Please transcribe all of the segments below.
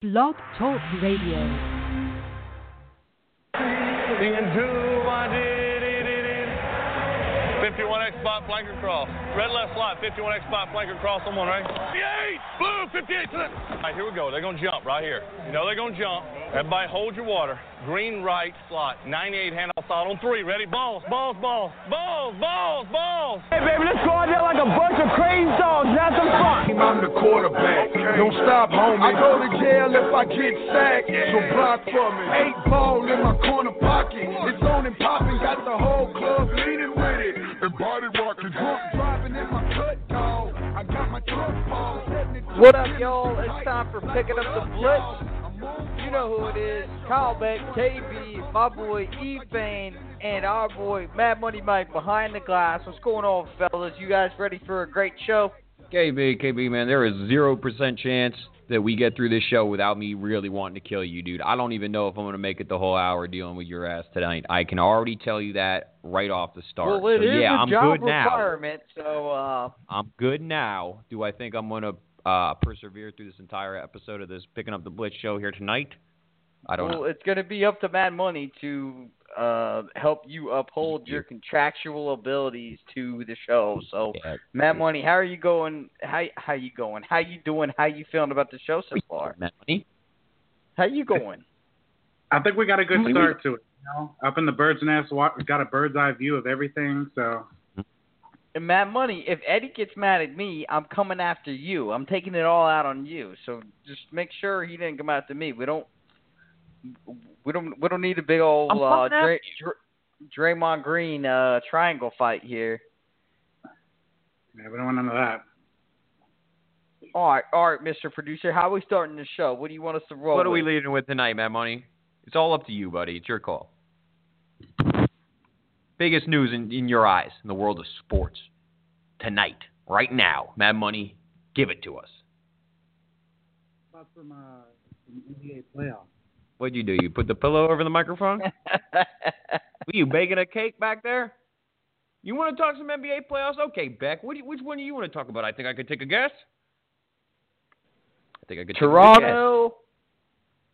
Blog Talk Radio. Singing to my dee-dee-dee-dee. 51 X spot flanker cross. Red left slot, 51 X spot flanker cross. Someone right? 58! Blue, 58 to the. All right, here we go. They're going to jump right here. You know they're going to jump. Everybody hold your water. Green right slot. 98 handoff slot on three. Ready? Balls, balls, balls, balls, balls, balls. Hey, baby, let's go out there like a bunch of crazy dogs. Have some fun. I'm the quarterback. Don't stop, homie. I go to jail if I get sacked. So block for me. Eight ball in my corner pocket. It's on and popping. Got the whole club leaning with it. And body rocking. Drunk driving in my cut, dog. I got my truck balls. What up, y'all? It's time for picking up the blitz. You know who it is. Kyle Beck, KB, my boy E-Fane, and our boy Mad Money Mike behind the glass. What's going on, fellas? You guys ready for a great show? KB, KB, man, there is zero percent chance that we get through this show without me really wanting to kill you, dude. I don't even know if I'm gonna make it the whole hour dealing with your ass tonight. I can already tell you that right off the start. Well, it so is yeah, a I'm job good now. requirement, so uh, I'm good now. Do I think I'm gonna uh, persevere through this entire episode of this picking up the Blitz show here tonight? I don't well, know. it's going to be up to Mad Money to uh, help you uphold your contractual abilities to the show. So, Yeah. Mad Money, how are you going? How how you going? How you doing? How you feeling about the show so far? Mad Money? How you going? I think we got a good start to it. You know, up in the bird's nest, wa- got a bird's eye view of everything. So And Mad Money, if Eddie gets mad at me, I'm coming after you. I'm taking it all out on you. So just make sure he didn't come after me. We don't, we don't, we don't need a big old I'm uh, Dray, Dray, Draymond Green uh, triangle fight here. yeah, we don't want none of that. All right, all right, Mr. Producer, how are we starting the show? What do you want us to roll? What are we with? leading with tonight, Mad Money? It's all up to you, buddy. It's your call. Biggest news in, in your eyes in the world of sports tonight, right now. Mad Money, give it to us. About some, uh, some NBA playoffs. What'd you do? You put the pillow over the microphone? Were you baking a cake back there? You want to talk some NBA playoffs? Okay, Beck. You, which one do you want to talk about? I think I could take a guess. I think I could. take a guess. Toronto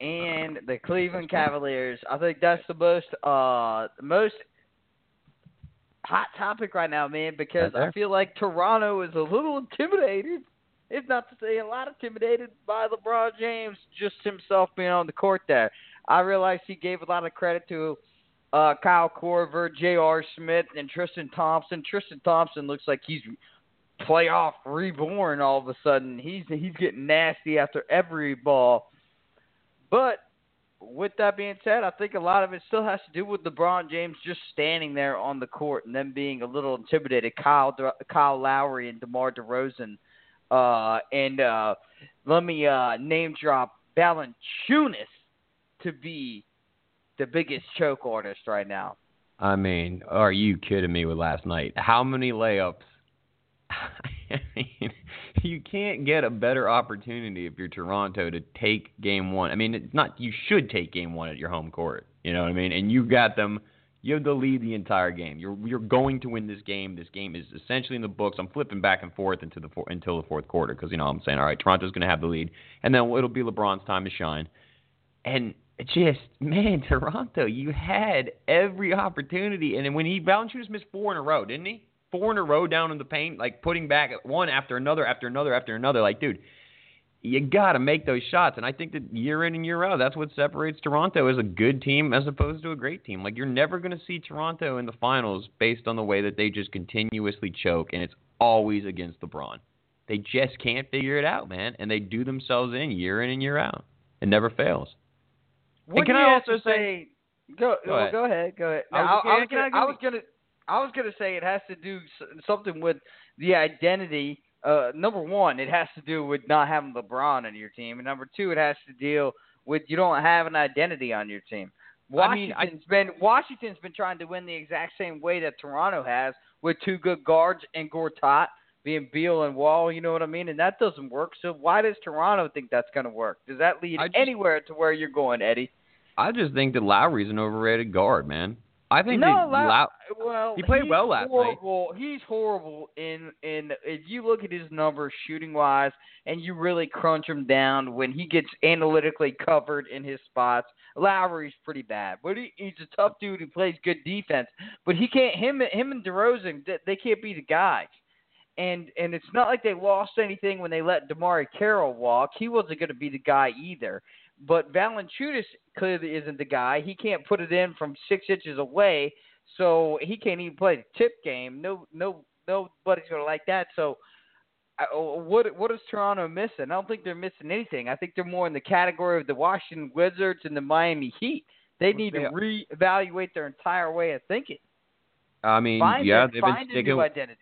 and the Cleveland Cavaliers. I think that's the most uh the most hot topic right now, man, because I feel like Toronto is a little intimidated, if not to say a lot intimidated by LeBron James just himself being on the court there. I realize he gave a lot of credit to uh Kyle Korver, J.R. Smith, and Tristan Thompson. Tristan Thompson looks like he's playoff reborn all of a sudden. He's he's getting nasty after every ball. But with that being said, I think a lot of it still has to do with LeBron James just standing there on the court and them being a little intimidated. Kyle Kyle Lowry and DeMar DeRozan, uh, and uh, let me uh, name drop Valanciunas to be the biggest choke artist right now. I mean, are you kidding me with last night? How many layups? I mean, you can't get a better opportunity if you're Toronto to take game one. I mean, it's not you should take game one at your home court. You know what I mean? And you got them. You have the lead the entire game. You're you're going to win this game. This game is essentially in the books. I'm flipping back and forth into the four, until the fourth quarter because you know I'm saying all right, Toronto's going to have the lead, and then it'll be LeBron's time to shine. And just man, Toronto, you had every opportunity, and then when he Valanciunas missed four in a row, didn't he? Four in a row down in the paint, like putting back one after another, after another, after another. Like, dude, you got to make those shots. And I think that year in and year out, that's what separates Toronto as a good team as opposed to a great team. Like, you're never going to see Toronto in the finals based on the way that they just continuously choke, and it's always against LeBron. They just can't figure it out, man, and they do themselves in year in and year out. It never fails. What can I also to say? Go, Go well, ahead. go ahead. Go ahead. I was- Now, I, I, was gonna, I was gonna, I was gonna say it has to do something with the identity. Uh, number one, it has to do with not having LeBron on your team, and number two, it has to deal with you don't have an identity on your team. I mean, Washington's I- been Washington's been trying to win the exact same way that Toronto has with two good guards and Gortat being Beal and Wall. You know what I mean? And that doesn't work. So why does Toronto think that's going to work? Does that lead just- anywhere to where you're going, Eddie? I just think that Lowry's an overrated guard, man. I think no, they, La- well, he played well last night. horrible. He's horrible in in if you look at his numbers shooting wise, and you really crunch him down when he gets analytically covered in his spots. Lowry's pretty bad, but he, he's a tough dude who plays good defense. But he can't. Him him and DeRozan, they- they can't be the guys. And and it's not like they lost anything when they let DeMarre Carroll walk. He wasn't going to be the guy either. But Valanciunas clearly isn't the guy. He can't put it in from six inches away, so he can't even play the tip game. No, no, nobody's to like that. So, oh, what what is Toronto missing? I don't think they're missing anything. I think they're more in the category of the Washington Wizards and the Miami Heat. They need to reevaluate their entire way of thinking. I mean, Find yeah, a, they've been sticking. identity.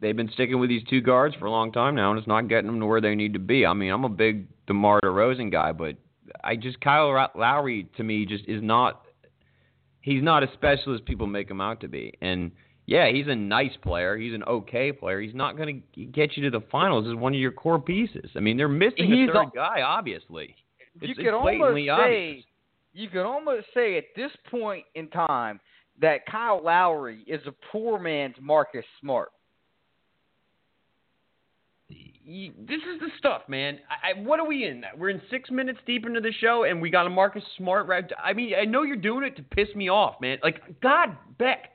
They've been sticking with these two guards for a long time now, and it's not getting them to where they need to be. I mean, I'm a big DeMar DeRozan guy, but I just Kyle Lowry to me just is not. He's not as special as people make him out to be, and yeah, he's a nice player. He's an okay player. He's not going to get you to the finals as one of your core pieces. I mean, they're missing He's a third a- guy, obviously. It's, you could almost blatantly obvious. say you could almost say at this point in time that Kyle Lowry is a poor man's Marcus Smart. You- this is the stuff, man. I, I, what are we in? We're in six minutes deep into the show, and we got a Marcus Smart. Right? I mean, I know you're doing it to piss me off, man. Like, God, Beck,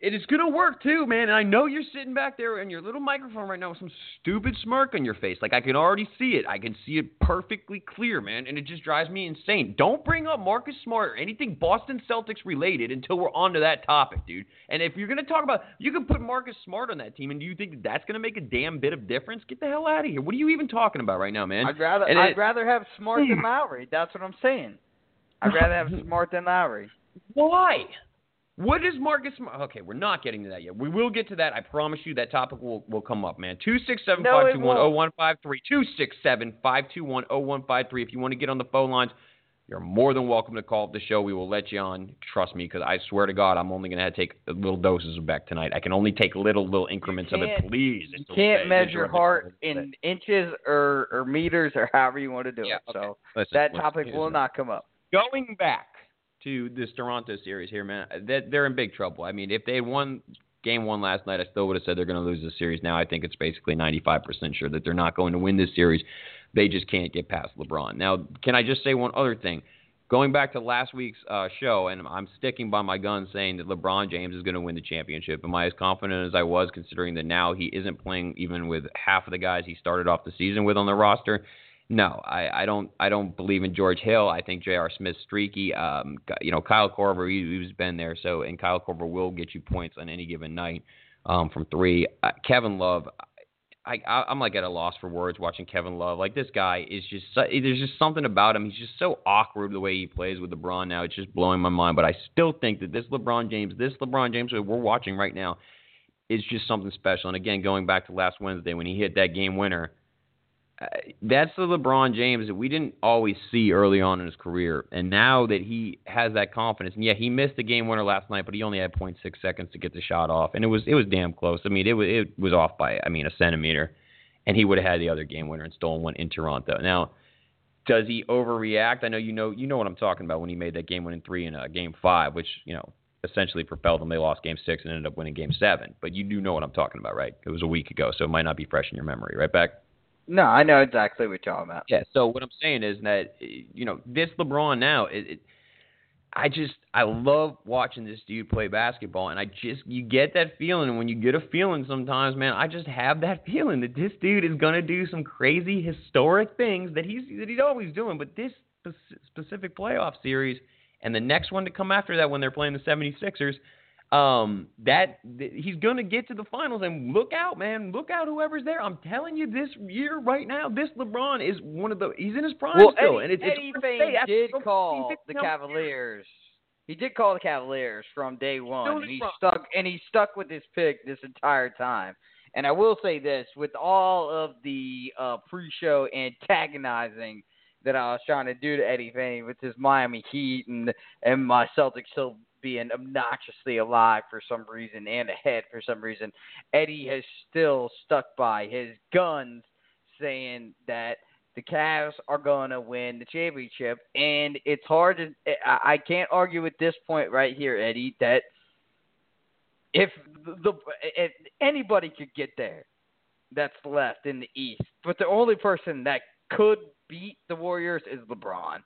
it is gonna work too, man. And I know you're sitting back there in your little microphone right now with some stupid smirk on your face. Like, I can already see it. I can see it perfectly clear, man. And it just drives me insane. Don't bring up Marcus Smart or anything Boston Celtics related until we're onto that topic, dude. And if you're gonna talk about, you can put Marcus Smart on that team, and do you think that that's gonna make a damn bit of difference? Get the hell out of here. What are you even talking about right now, man? I'd rather And I'd it- rather have Smart than Lowry. That's what I'm saying. I'd rather have Smart than Lowry. Why? What is Marcus Smart? Okay, we're not getting to that yet. We will get to that. I promise you that topic will, will come up, man. 267 No, it 521 0153. 267 521 0153. If you want to get on the phone lines, you're more than welcome to call up the show. We will let you on. Trust me, because I swear to God, I'm only going to take little doses of Beck tonight. I can only take little, little increments of it. Please. You can't measure heart in inches or, or meters or however you want to do Yeah, it. okay. So Listen, that listen, topic will not come up. going back to this Toronto series here, man, that they're in big trouble. I mean, if they won game one last night, I still would have said they're going to lose the series. Now I think it's basically 95% sure that they're not going to win this series. They just can't get past LeBron. Now, can I just say one other thing? Going back to last week's uh, show, and I'm sticking by my gun saying that LeBron James is going to win the championship. Am I as confident as I was, considering that now he isn't playing even with half of the guys he started off the season with on the roster? No, I, I don't. I don't believe in George Hill. I think J.R. Smith's streaky. Um, you know, Kyle Korver, he, he's been there. So, and Kyle Korver will get you points on any given night um, from three. Uh, Kevin Love, I, I, I'm like at a loss for words watching Kevin Love. Like this guy is just. There's just something about him. He's just so awkward the way he plays with LeBron now. It's just blowing my mind. But I still think that this LeBron James, this LeBron James that we're watching right now, is just something special. And again, going back to last Wednesday when he hit that game winner that's the LeBron James that we didn't always see early on in his career. And now that he has that confidence, and yeah, he missed the game winner last night, but he only had 0.6 seconds to get the shot off, and it was it was damn close. I mean, it was it was off by I mean a centimeter, and he would have had the other game winner and stolen one in Toronto. Now, does he overreact? I know you know you know what I'm talking about when he made that game winning three in uh, game five, which you know essentially propelled them. They lost game six and ended up winning game seven. But you do know what I'm talking about, right? It was a week ago, so it might not be fresh in your memory, right back? No, I know exactly what you're talking about. Yeah. So what I'm saying is that you know this LeBron now, it, it, I just I love watching this dude play basketball, and I just you get that feeling, and when you get a feeling, sometimes, man, I just have that feeling that this dude is gonna do some crazy historic things that he's that he's always doing, but this specific playoff series and the next one to come after that when they're playing the 76ers. Um, that th- he's gonna get to the finals, and look out, man! Look out, whoever's there. I'm telling you, this year right now, this LeBron is one of the. He's in his prime Well, still, Eddie, and it's, it's Eddie hard Fane after did call the. Cavaliers. He did call the Cavaliers from day one, and he stuck and he stuck with his pick this entire time. And I will say this: with all of the uh, pre-show antagonizing that I was trying to do to Eddie Fane with his Miami Heat and and my Celtics still being obnoxiously alive for some reason and ahead for some reason, Eddie has still stuck by his guns, saying that the Cavs are going to win the championship, and it's hard to. I, can't argue at this point right here, Eddie, that if the if anybody could get there, that's left in the East, but the only person that could beat the Warriors is LeBron.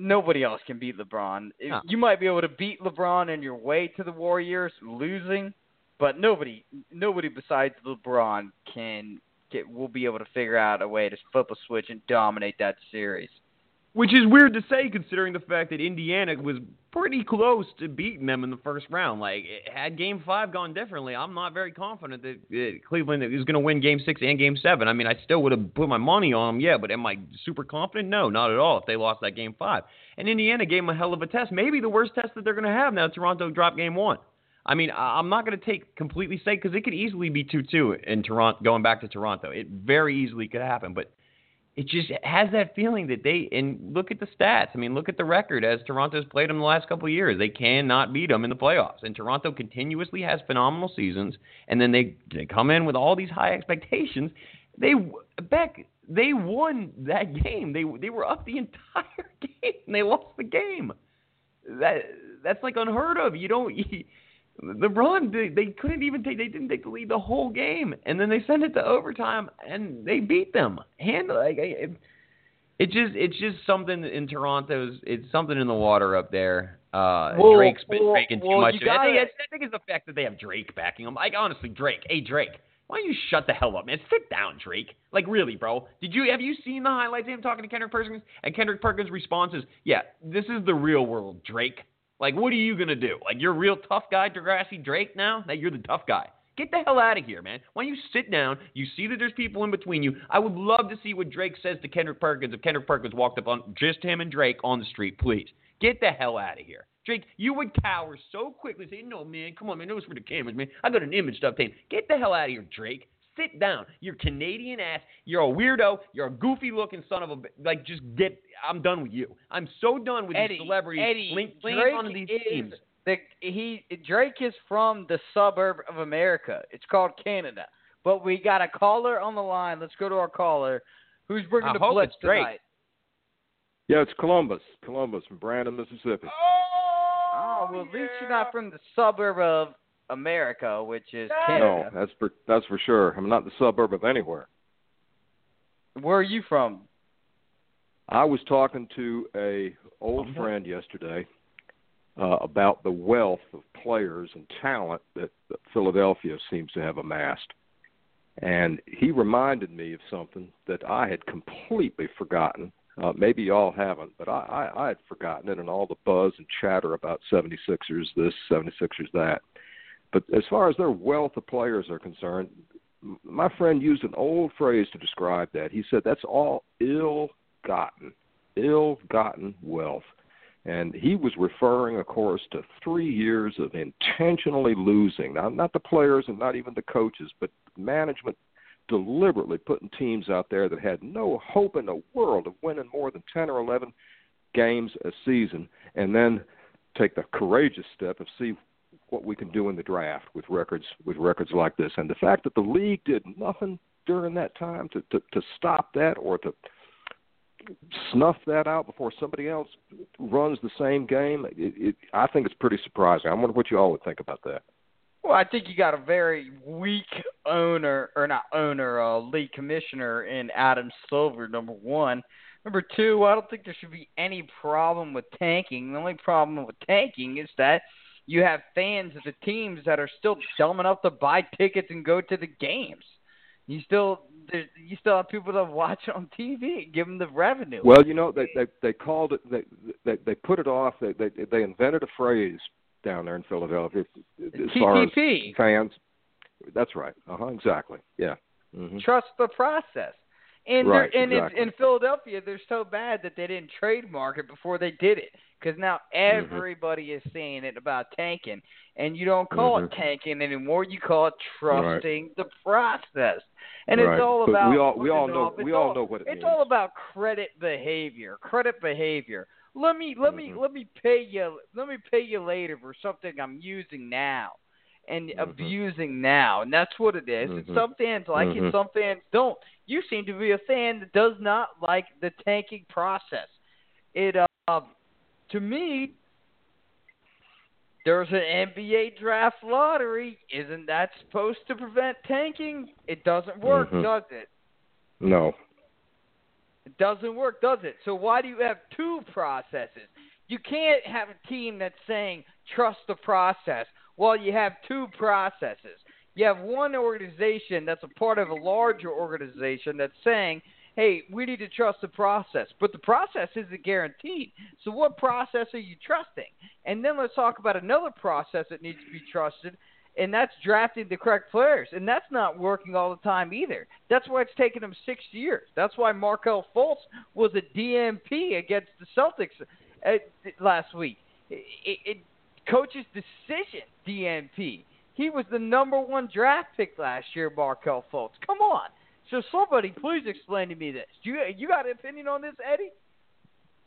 Nobody else can beat LeBron. No. You might be able to beat LeBron in your way to the Warriors losing, but nobody nobody besides LeBron can get will be able to figure out a way to flip a switch and dominate that series. Which is weird to say considering the fact that Indiana was pretty close to beating them in the first round. Like, had Game Five gone differently, I'm not very confident that Cleveland is going to win Game Six and Game Seven. I mean, I still would have put my money on them, yeah, but am I super confident? No, not at all. If they lost that Game Five, and Indiana gave them a hell of a test, maybe the worst test that they're going to have now. Toronto dropped Game One. I mean, I'm not going to take completely safe because it could easily be two-two in Toronto, going back to Toronto. It very easily could happen, but it just has that feeling that they and look at the stats. I mean, look at the record as Toronto's played them the last couple of years. They cannot beat them in the playoffs, and Toronto continuously has phenomenal seasons. And then they they come in with all these high expectations. They Beck they won that game. They they were up the entire game and they lost the game. That that's like unheard of. You don't. You, LeBron, they, they couldn't even take, they didn't take the lead the whole game, and then they sent it to overtime, and they beat them. Hand like it, it just, it's just something in Toronto's, it's something in the water up there. Uh, Well, Drake's been well, making too well, much. of it. I think, it's- I think it's the fact that they have Drake backing them. Like honestly, Drake, hey Drake, why don't you shut the hell up, man? Sit down, Drake. Like really, bro. Did you have you seen the highlights of him talking to Kendrick Perkins? And Kendrick Perkins' response is, "Yeah, this is the real world, Drake. Like, what are you gonna do? Like, you're a real tough guy, Degrassi Drake. Now that you're the tough guy." Get the hell out of here, man. Why don't you sit down? You see that there's people in between you. I would love to see what Drake says to Kendrick Perkins if Kendrick Perkins walked up on just him and Drake on the street, please. Get the hell out of here. Drake, you would cower so quickly, say, no, man, come on, man, that was for the cameras, man. I got an image to obtain. Get the hell out of here, Drake. Sit down. You're Canadian ass. You're a weirdo. You're a goofy looking son of a Like, just get. I'm done with you. I'm so done with Eddie, these celebrities Eddie, linked Drake linked onto these is teams. the he Drake is from the suburb of America. It's called Canada. But we got a caller on the line. Let's go to our caller. Who's bringing I the hope blitz it's Drake. tonight? Yeah, it's Columbus. Columbus from Brandon, Mississippi. Oh, well, at least you're not from the suburb of America, which is Canada. No, that's for that's for sure. I'm not the suburb of anywhere. Where are you from? I was talking to a old friend yesterday uh, about the wealth of players and talent that, that Philadelphia seems to have amassed, and he reminded me of something that I had completely forgotten. Uh, maybe y'all haven't, but I, I, I had forgotten it and all the buzz and chatter about 76ers this, 76ers that. But as far as their wealth of players are concerned, my friend used an old phrase to describe that. He said that's all ill-gotten, ill-gotten wealth. And he was referring, of course, to three years of intentionally losing. Now, not the players and not even the coaches, but management deliberately putting teams out there that had no hope in the world of winning more than 10 or 11 games a season, and then take the courageous step of see what we can do in the draft with records with records like this. And the fact that the league did nothing during that time to to, to stop that or to snuff that out before somebody else runs the same game, it, it, I think it's pretty surprising. I wonder what you all would think about that. Well, I think you got a very weak owner, or not owner, uh, league commissioner in Adam Silver, number one. Number two, I don't think there should be any problem with tanking. The only problem with tanking is that you have fans of the teams that are still dumb enough to buy tickets and go to the games. You still, there, you still have people that watch on TV and give them the revenue. Well, you know, they they they called it they they they put it off. They they they invented a phrase down there in Philadelphia as far as fans. That's right. Uh huh. Exactly. Yeah. hmm trust the process. And Right, they're, and exactly. in, in Philadelphia, they're so bad that they didn't trademark it before they did it. Because now Mm-hmm. everybody is saying it about tanking, and you don't call Mhm. it tanking anymore. You call it trusting the process. And Right. it's all But about we all- we all know- off- it's we all know what it It's means. all about credit behavior. Credit behavior. Let me let me Mhm. let me pay you let me pay you later for something I'm using now and Mhm. abusing now, and that's what it is. And Mhm. some fans like Mhm. it, some fans don't. You seem to be a fan that does not like the tanking process. It, uh, to me, there's an NBA draft lottery. Isn't that supposed to prevent tanking? It doesn't work, Mhm. does it? No. It doesn't work, does it? So why do you have two processes? You can't have a team that's saying trust the process while you have two processes. You have one organization that's a part of a larger organization that's saying, hey, we need to trust the process. But the process isn't guaranteed. So what process are you trusting? And then let's talk about another process that needs to be trusted, and that's drafting the correct players. And that's not working all the time either. That's why it's taken them six years. That's why Markelle Fultz was a DNP against the Celtics uh, last week. It, it, coach's decision, DNP. He was the number one draft pick last year, Markelle Fultz. Come on. So somebody please explain to me this. Do you you got an opinion on this, Eddie?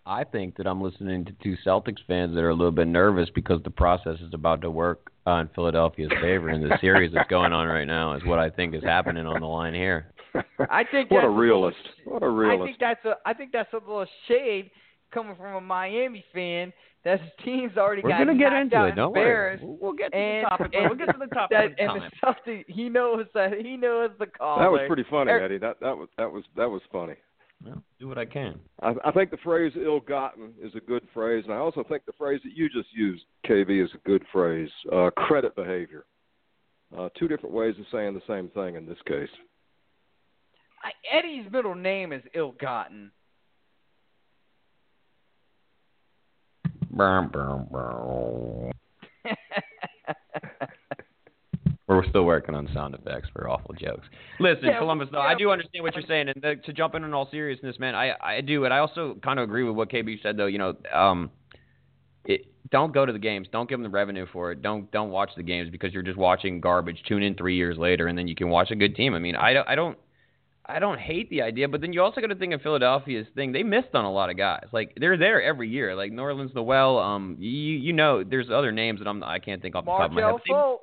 I think that I'm listening to two Celtics fans that are a little bit nervous because the process is about to work uh, on Philadelphia's favor in the series that's going on right now is what I think is happening on the line here. I think what a realist. little- What a I realist. I think that's a I think that's a little shade coming from a Miami fan that his team's already We're got gonna get into it. Don't worry. We'll get to and, the topic. and We'll get to the topic that, in and time. the Celtics, he knows that he knows the caller. that was pretty funny, Eddie. That that was that was that was funny. Well, do what I can. I, I think the phrase "ill-gotten" is a good phrase, and I also think the phrase that you just used, KB, is a good phrase. Uh, credit behavior. Uh, two different ways of saying the same thing in this case. I, Eddie's middle name is ill-gotten. We're still working on sound effects for awful jokes. Listen, Yeah, Columbus, though, yeah. I do understand what you're saying, and the, to jump in in all seriousness, man, I I do, and I also kind of agree with what KB said, though. You know, um, it, don't go to the games, don't give them the revenue for it, don't don't watch the games because you're just watching garbage. Tune in three years later, and then you can watch a good team. I mean, I don't I don't. I don't hate the idea, but then you also got to think of Philadelphia's thing. They missed on a lot of guys. Like they're there every year. Like Norland's the well. Um, you you know, there's other names that I'm I can't think off the top of my head. Markelle They- Fultz.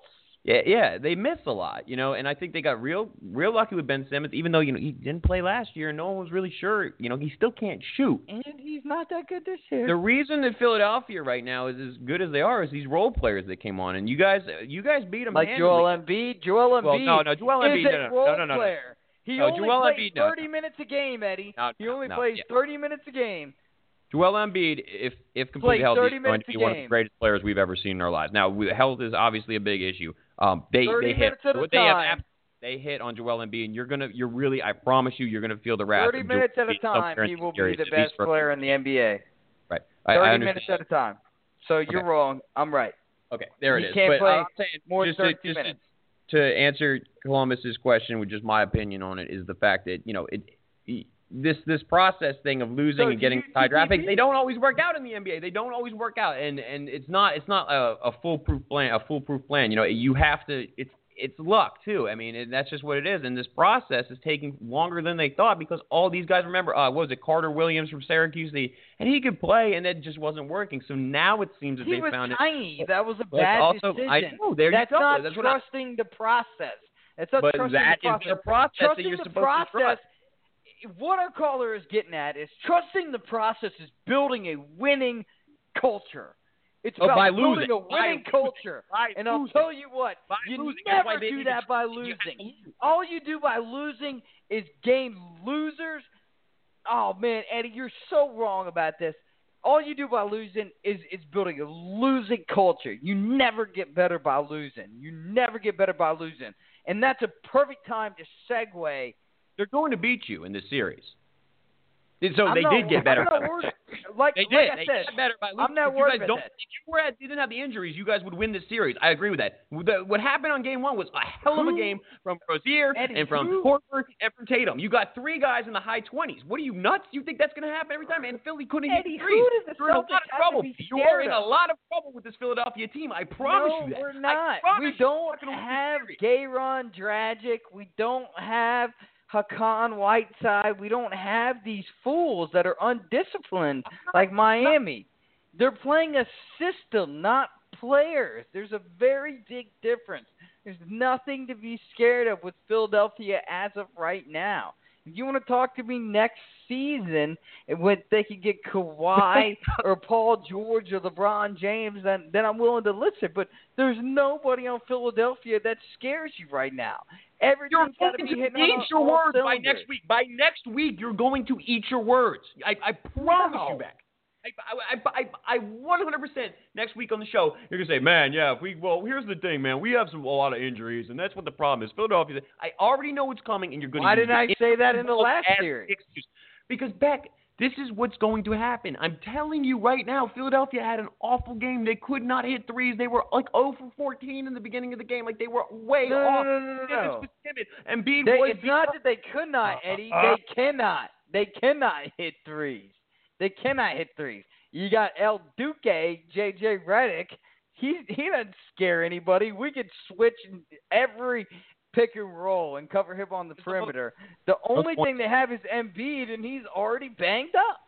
yeah, yeah, they miss a lot, you know, and I think they got real, real lucky with Ben Simmons. Even though you know he didn't play last year, and no one was really sure. You know, he still can't shoot. And he's not that good this year. The reason that Philadelphia right now is as good as they are is these role players that came on, and you guys, you guys beat them like handily. Joel Embiid. Joel Embiid Well, no, no, Joel is Embiid, a no, no, role no, no, no, no. player. He No, only Joel plays Embiid, no, 30 minutes a game, Eddie. No, he only no, plays yeah. 30 minutes a game. Joel Embiid, if if completely healthy, 30 is going to be one of the greatest players we've ever seen in our lives. Now, health is obviously a big issue. Um, they they hit what they have. They hit on Joel Embiid, and you're gonna, you're really, I promise you, you're gonna feel the wrath. 30 of Joel minutes at a time, he will be the best player in the NBA. Right. I, 30 I minutes at a time. So you're Okay. wrong. I'm right. Okay, there it He is. can't but play I'm saying, More than to, 30 just to- minutes. To answer Columbus's question, with just my opinion on it, is the fact that you know it. This this process thing of losing So and getting you- high draft picks, they don't always work out in the NBA. They don't always work out, and and it's not it's not a, a foolproof plan. A foolproof plan. You know, you have to. It's it's luck too. I mean, it, that's just what it is. And this process is taking longer than they thought because all these guys remember, uh, what was it Carter Williams from Syracuse? The, and he could play, and it just wasn't working. So now it seems that He they was found it. tiny. That was a But bad also- decision. I know, there you That's go. not That's I- trusting the process. That's not But trusting that the is process. the process that trusting you're the supposed to process. trust. What our caller is getting at is trusting the process is building a winning culture. It's Oh, about by building losing. a winning losing. culture. By and I'll losing. tell you what, By you losing. Never do that by you losing. lose. All you do by losing is gain losers. Oh man, Eddie, you're so wrong about this. All you do by losing is is building a losing culture. You never get better by losing. You never get better by losing. And that's a perfect time to segue. They're going to beat you in this series. And So I'm they not- did get better. I'm not worried- like, They like. I they said, got better by I'm not if you worried guys about don't, that. If you were at, didn't have the injuries, you guys would win this series. I agree with that. The, what happened on game one was a hell of a game from Rozier Eddie, and from who- Horford and from Tatum. You got three guys in the high 20s. What are you nuts? You think that's going to happen every time? And Philly couldn't Eddie, hit who threes. the You're in a lot of trouble. You are in a lot of trouble with this Philadelphia team. I promise no, you that. we're not. We don't not gonna win this have series. Goran Dragic. We don't have Hassan Whiteside. We don't have these fools that are undisciplined like Miami. They're playing a system, not players. There's a very big difference. There's nothing to be scared of with Philadelphia as of right now. If you want to talk to me next season eh, when they can get Kawhi or Paul George or LeBron James, then then I'm willing to listen. But there's nobody on Philadelphia that scares you right now. Everything's got to be eat your words by next week. By next week, you're going to eat your words. I, I promise No. you, Beck. I, I, I, I, I 100% next week on the show, you're gonna say, man, yeah, if we, well, here's the thing, man, we have some a lot of injuries, and that's what the problem is. Philadelphia, I already know what's coming, and you're gonna. Why didn't I say that in the last series? excuse. Because Beck, this is what's going to happen. I'm telling you right now, Philadelphia had an awful game. They could not hit threes. They were like 0 for 14 in the beginning of the game. Like they were way No, off. no, no, no, no. was timid. Embiid They, it's not that they could not, uh-uh. Eddie. They cannot. They cannot hit threes. They cannot hit threes. You got El Duque, JJ Redick. He he doesn't scare anybody. We could switch every pick and roll and cover him on the perimeter. The only thing they have is Embiid, and he's already banged up.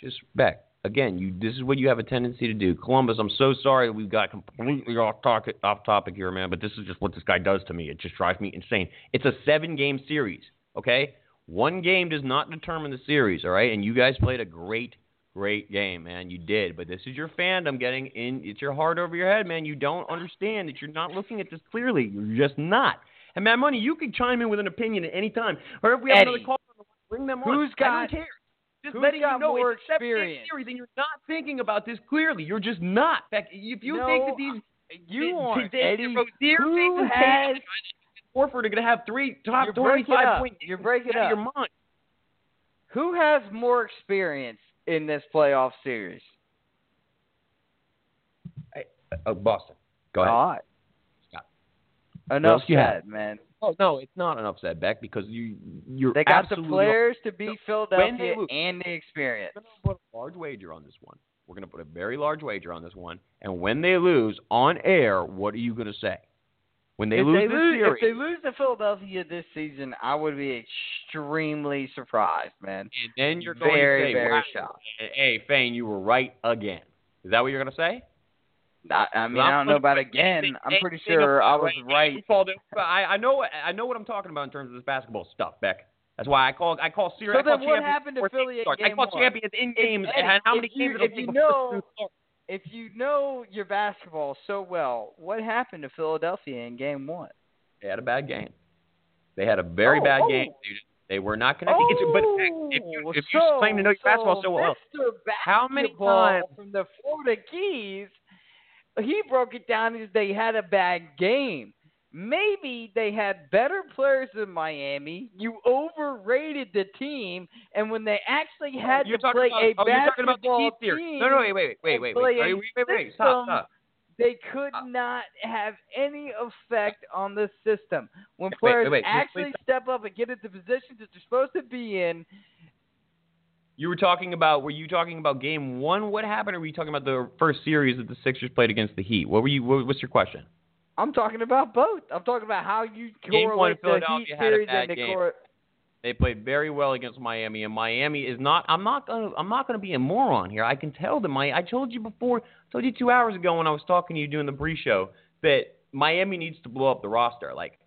just back Again, you this is what you have a tendency to do. Columbus, I'm so sorry we got completely off topic off topic here, man, but this is just what this guy does to me. It just drives me insane. It's a seven game series, okay? One game does not determine the series, all right? And you guys played a great, great game, man. You did. But this is your fandom getting in it's your heart over your head, man. You don't understand that you're not looking at this clearly. You're just not. And man, money, you can chime in with an opinion at any time. Or if we have another Eddie, call, bring them on. who's I got- don't care. Just who's letting got you know more it's a experience? series, and you're not thinking about this clearly. You're just not. In fact, if you No, think that these You that- aren't, that Eddie. Rozier, Who Jason has? Tatum, Horford are going to have three top You're breaking 25 up. points. You're breaking out of up. your mind. Who has more experience in this playoff series? Uh, Boston. Go ahead. All right. Scott. Enough else you have? said, man. Oh no, it's not enough said, Beck, because you you're They got the players to beat when they Philadelphia lose- and the experience. We're going to put a large wager on this one. We're going to put a very large wager on this one. And when they lose on air, what are you going to say? When they if lose they this lose, series, if they lose to Philadelphia this season, I would be extremely surprised, man. and then you're going very, to say, very wow, shocked. hey, Fane, you were right again. Is that what you're going to say? I, I mean, Well, I don't know about again. I'm pretty sure I was right. I, I know I know what I'm talking about in terms of this basketball stuff, Beck. That's why I call I call series. So I call then what champions happened to Philly at start. I call one? champions in games Eddie, and how many you- games if you know- If you know your basketball so well, what happened to Philadelphia in game one? They had a bad game. They had a very Oh, bad oh. game, dude. They were not connected. It's, but oh, if you if you claim to know your basketball so well, Mr. how many times- from the Florida Keys? He broke it down as they had a bad game. Maybe they had better players than Miami. You overrated the team, and when they actually had you're to play about, a oh, you're talking about the basketball theory. team, No, no, wait, wait, wait, wait, wait, wait, wait, wait, wait, stop, stop. they could Uh, not have any effect on the system. When players wait, wait, actually please step up and get into the positions that they're supposed to be in, You were talking about, were you talking about game one? What happened? Or were you talking about the first series that the Sixers played against the Heat? What were you, what, what's your question? I'm talking about both. I'm talking about how you Game one, correlate the Heat Philadelphia had a series bad and the game. cor- They played very well against Miami, and Miami is not. I'm not gonna. I'm not gonna be a moron here. I can tell them. I, I told you before. I Told you two hours ago when I was talking to you doing the pre-show that Miami needs to blow up the roster. Like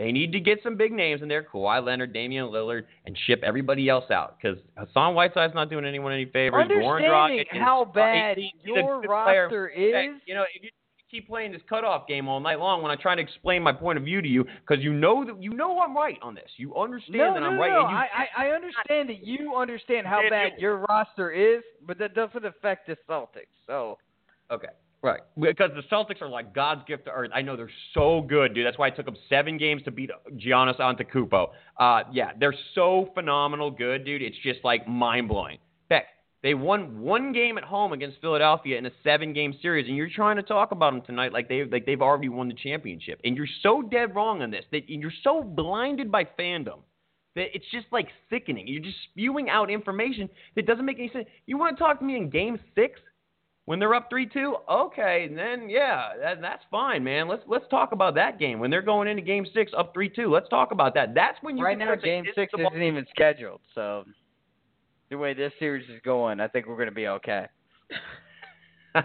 they need to get some big names in there. Kawhi Leonard, Damian Lillard, and ship everybody else out because Hassan Whiteside's not doing anyone any favors. Understanding is- how uh, bad he- he's a your roster is, you know, if you keep playing this cutoff game all night long when I try to explain my point of view to you, because you know that you know I'm right on this. You understand no, that no, I'm no, right. no. and you I, I I understand that you understand how bad your roster is, but that doesn't affect the Celtics. So Okay. Right. Because the Celtics are like God's gift to earth. I know they're so good, dude. That's why it took them seven games to beat Giannis Antetokounmpo. Uh, yeah, they're so phenomenal good, dude. It's just like mind blowing. Beck, they won one game at home against Philadelphia in a seven-game series, and you're trying to talk about them tonight like they like they've already won the championship. And you're so dead wrong on this. That you're so blinded by fandom that it's just like sickening. You're just spewing out information that doesn't make any sense. You want to talk to me in Game Six? When they're up three two, okay, then yeah, that, that's fine, man. Let's let's talk about that game. When they're going into game six up three two, let's talk about that. That's when you right can now, Game Six is the ball- isn't even scheduled. So the way this series is going, I think we're going to be okay.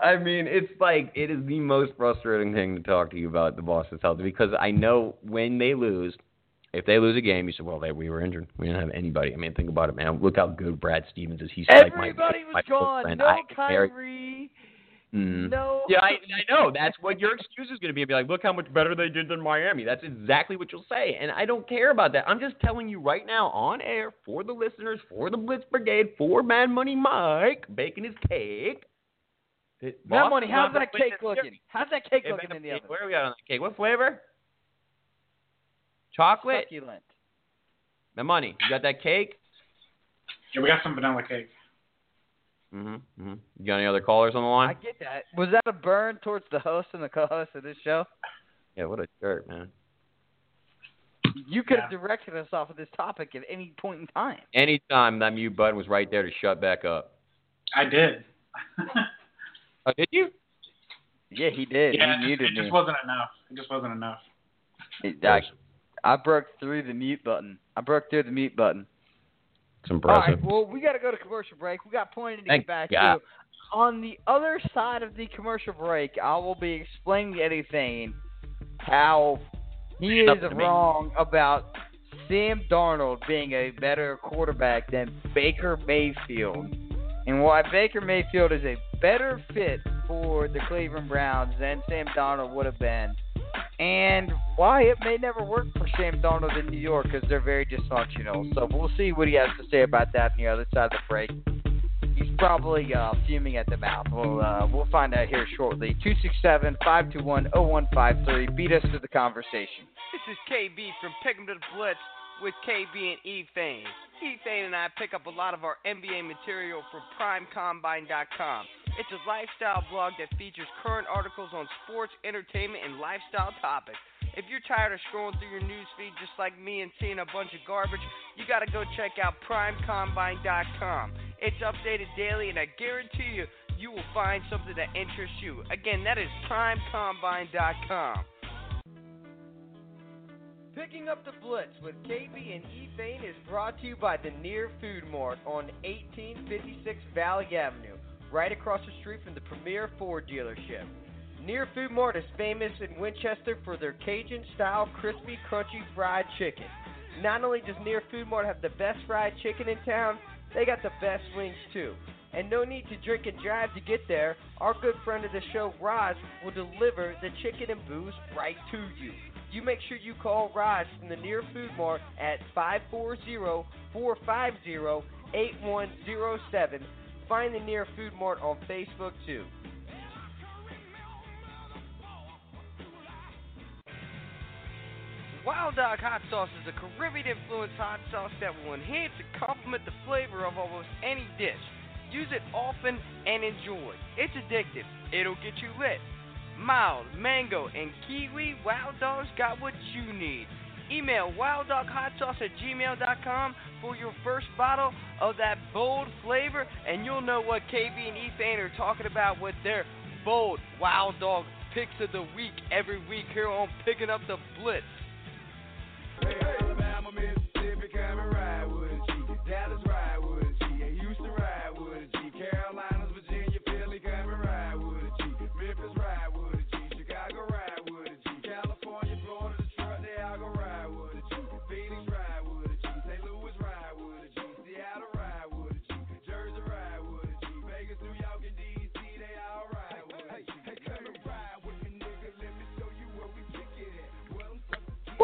I mean, it's like it is the most frustrating thing to talk to you about the Boston Celtics because I know when they lose, if they lose a game, you say, "Well, they, we were injured. We didn't have anybody." I mean, think about it, man. Look how good Brad Stevens is. He's like my, Everybody my was gone. friend. No I Kyrie. Mm. No. Yeah, I, I know. That's what your excuse is going to be. Be like, look how much better they did than Miami. That's exactly what you'll say, and I don't care about that. I'm just telling you right now, on air, for the listeners, for the Blitz Brigade, for Mad Money Mike baking his cake. Mad Money, how's that cake looking? How's that cake looking in the oven? Where are we at on that cake? What flavor? Chocolate. Succulent. Mad Money, you got that cake? Yeah, we got some vanilla cake. Mhm. Mhm. You got any other callers on the line? I get that. Was that a burn towards the host and the co-host of this show? Yeah, what a jerk, man. You could have Yeah. directed us off of this topic at any point in time. Anytime that mute button was right there to shut back up. I did. Oh, did you? Yeah, he did. yeah, he it, muted just, it me. just wasn't enough. It just wasn't enough. I, I broke through the mute button. I broke through the mute button. It's All impressive. right, well, we got to go to commercial break. We got plenty to Thank get back God. to. On the other side of the commercial break, I will be explaining to anything how he is Up to me. wrong about Sam Darnold being a better quarterback than Baker Mayfield, and why Baker Mayfield is a better fit for the Cleveland Browns than Sam Darnold would have been, and why it may never work for Sam Darnold in New York because they're very dysfunctional. So we'll see what he has to say about that on the other side of the break. He's probably uh, fuming at the mouth. We'll uh, we'll find out here shortly. 267-521-0153. Beat us to the conversation. This is KB from Pick 'em to the Blitz with KB and E Fane. E Fane and I pick up a lot of our NBA material from PrimeCombine.com. It's a lifestyle blog that features current articles on sports, entertainment, and lifestyle topics. If you're tired of scrolling through your news feed just like me and seeing a bunch of garbage, you gotta go check out PrimeCombine.com. It's updated daily, and I guarantee you, you will find something that interests you. Again, that is PrimeCombine.com. Picking up the Blitz with KB and E Fane is brought to you by the Near Food Mart on 1856 Valley Avenue, right across the street from the Premier Ford dealership. Near Food Mart is famous in Winchester for their Cajun style crispy, crunchy fried chicken. Not only does Near Food Mart have the best fried chicken in town, they got the best wings too. And no need to drink and drive to get there. Our good friend of the show, Roz, will deliver the chicken and booze right to you. You make sure you call Roz from the Near Food Mart at 540-450-8107. Find the Near Food Mart on Facebook too. Wild Dog Hot Sauce is a Caribbean influenced hot sauce that will enhance and complement the flavor of almost any dish. Use it often and enjoy. It's addictive. It'll get you lit. Mild, mango, and kiwi, Wild Dog's got what you need. Email wilddoghotsauce at gmail.com for your first bottle of that bold flavor, and you'll know what KB and Ethan are talking about with their bold Wild Dog picks of the week every week here on Picking Up the Blitz.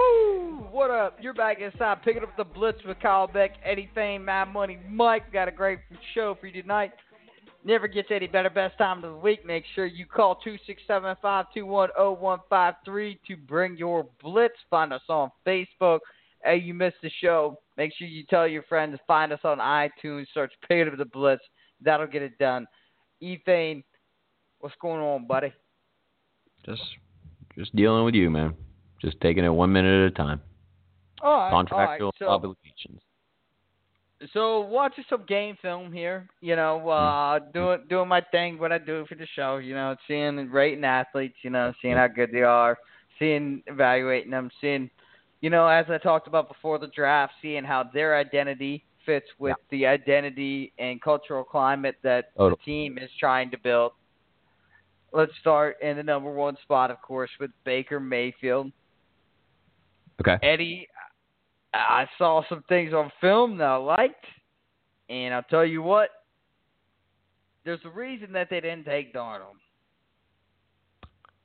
Woo! What up? You're back inside picking up the Blitz with Kyle Beck, Eddie Fane, Mad Money, Mike. Got a great show for you tonight. Never gets any better. Best time of the week. Make sure you call 267-521-0153 to bring your Blitz. Find us on Facebook. Hey, you missed the show. Make sure you tell your friends. Find us on iTunes. Search Picking Up the Blitz. That'll get it done. Ethane, what's going on, buddy? Just just dealing with you, man. Just taking it one minute at a time. All right. Contractual all right. So, obligations. So watching some game film here, you know, uh doing doing my thing, what I do for the show, you know, seeing rating athletes, you know, seeing how good they are, seeing evaluating them, seeing you know, as I talked about before the draft, seeing how their identity fits with the identity and cultural climate that Total. the team is trying to build. let's start in the number one spot, of course, with Baker Mayfield. Okay. Eddie, I saw some things on film that I liked, and I'll tell you what. There's a reason that they didn't take Darnold.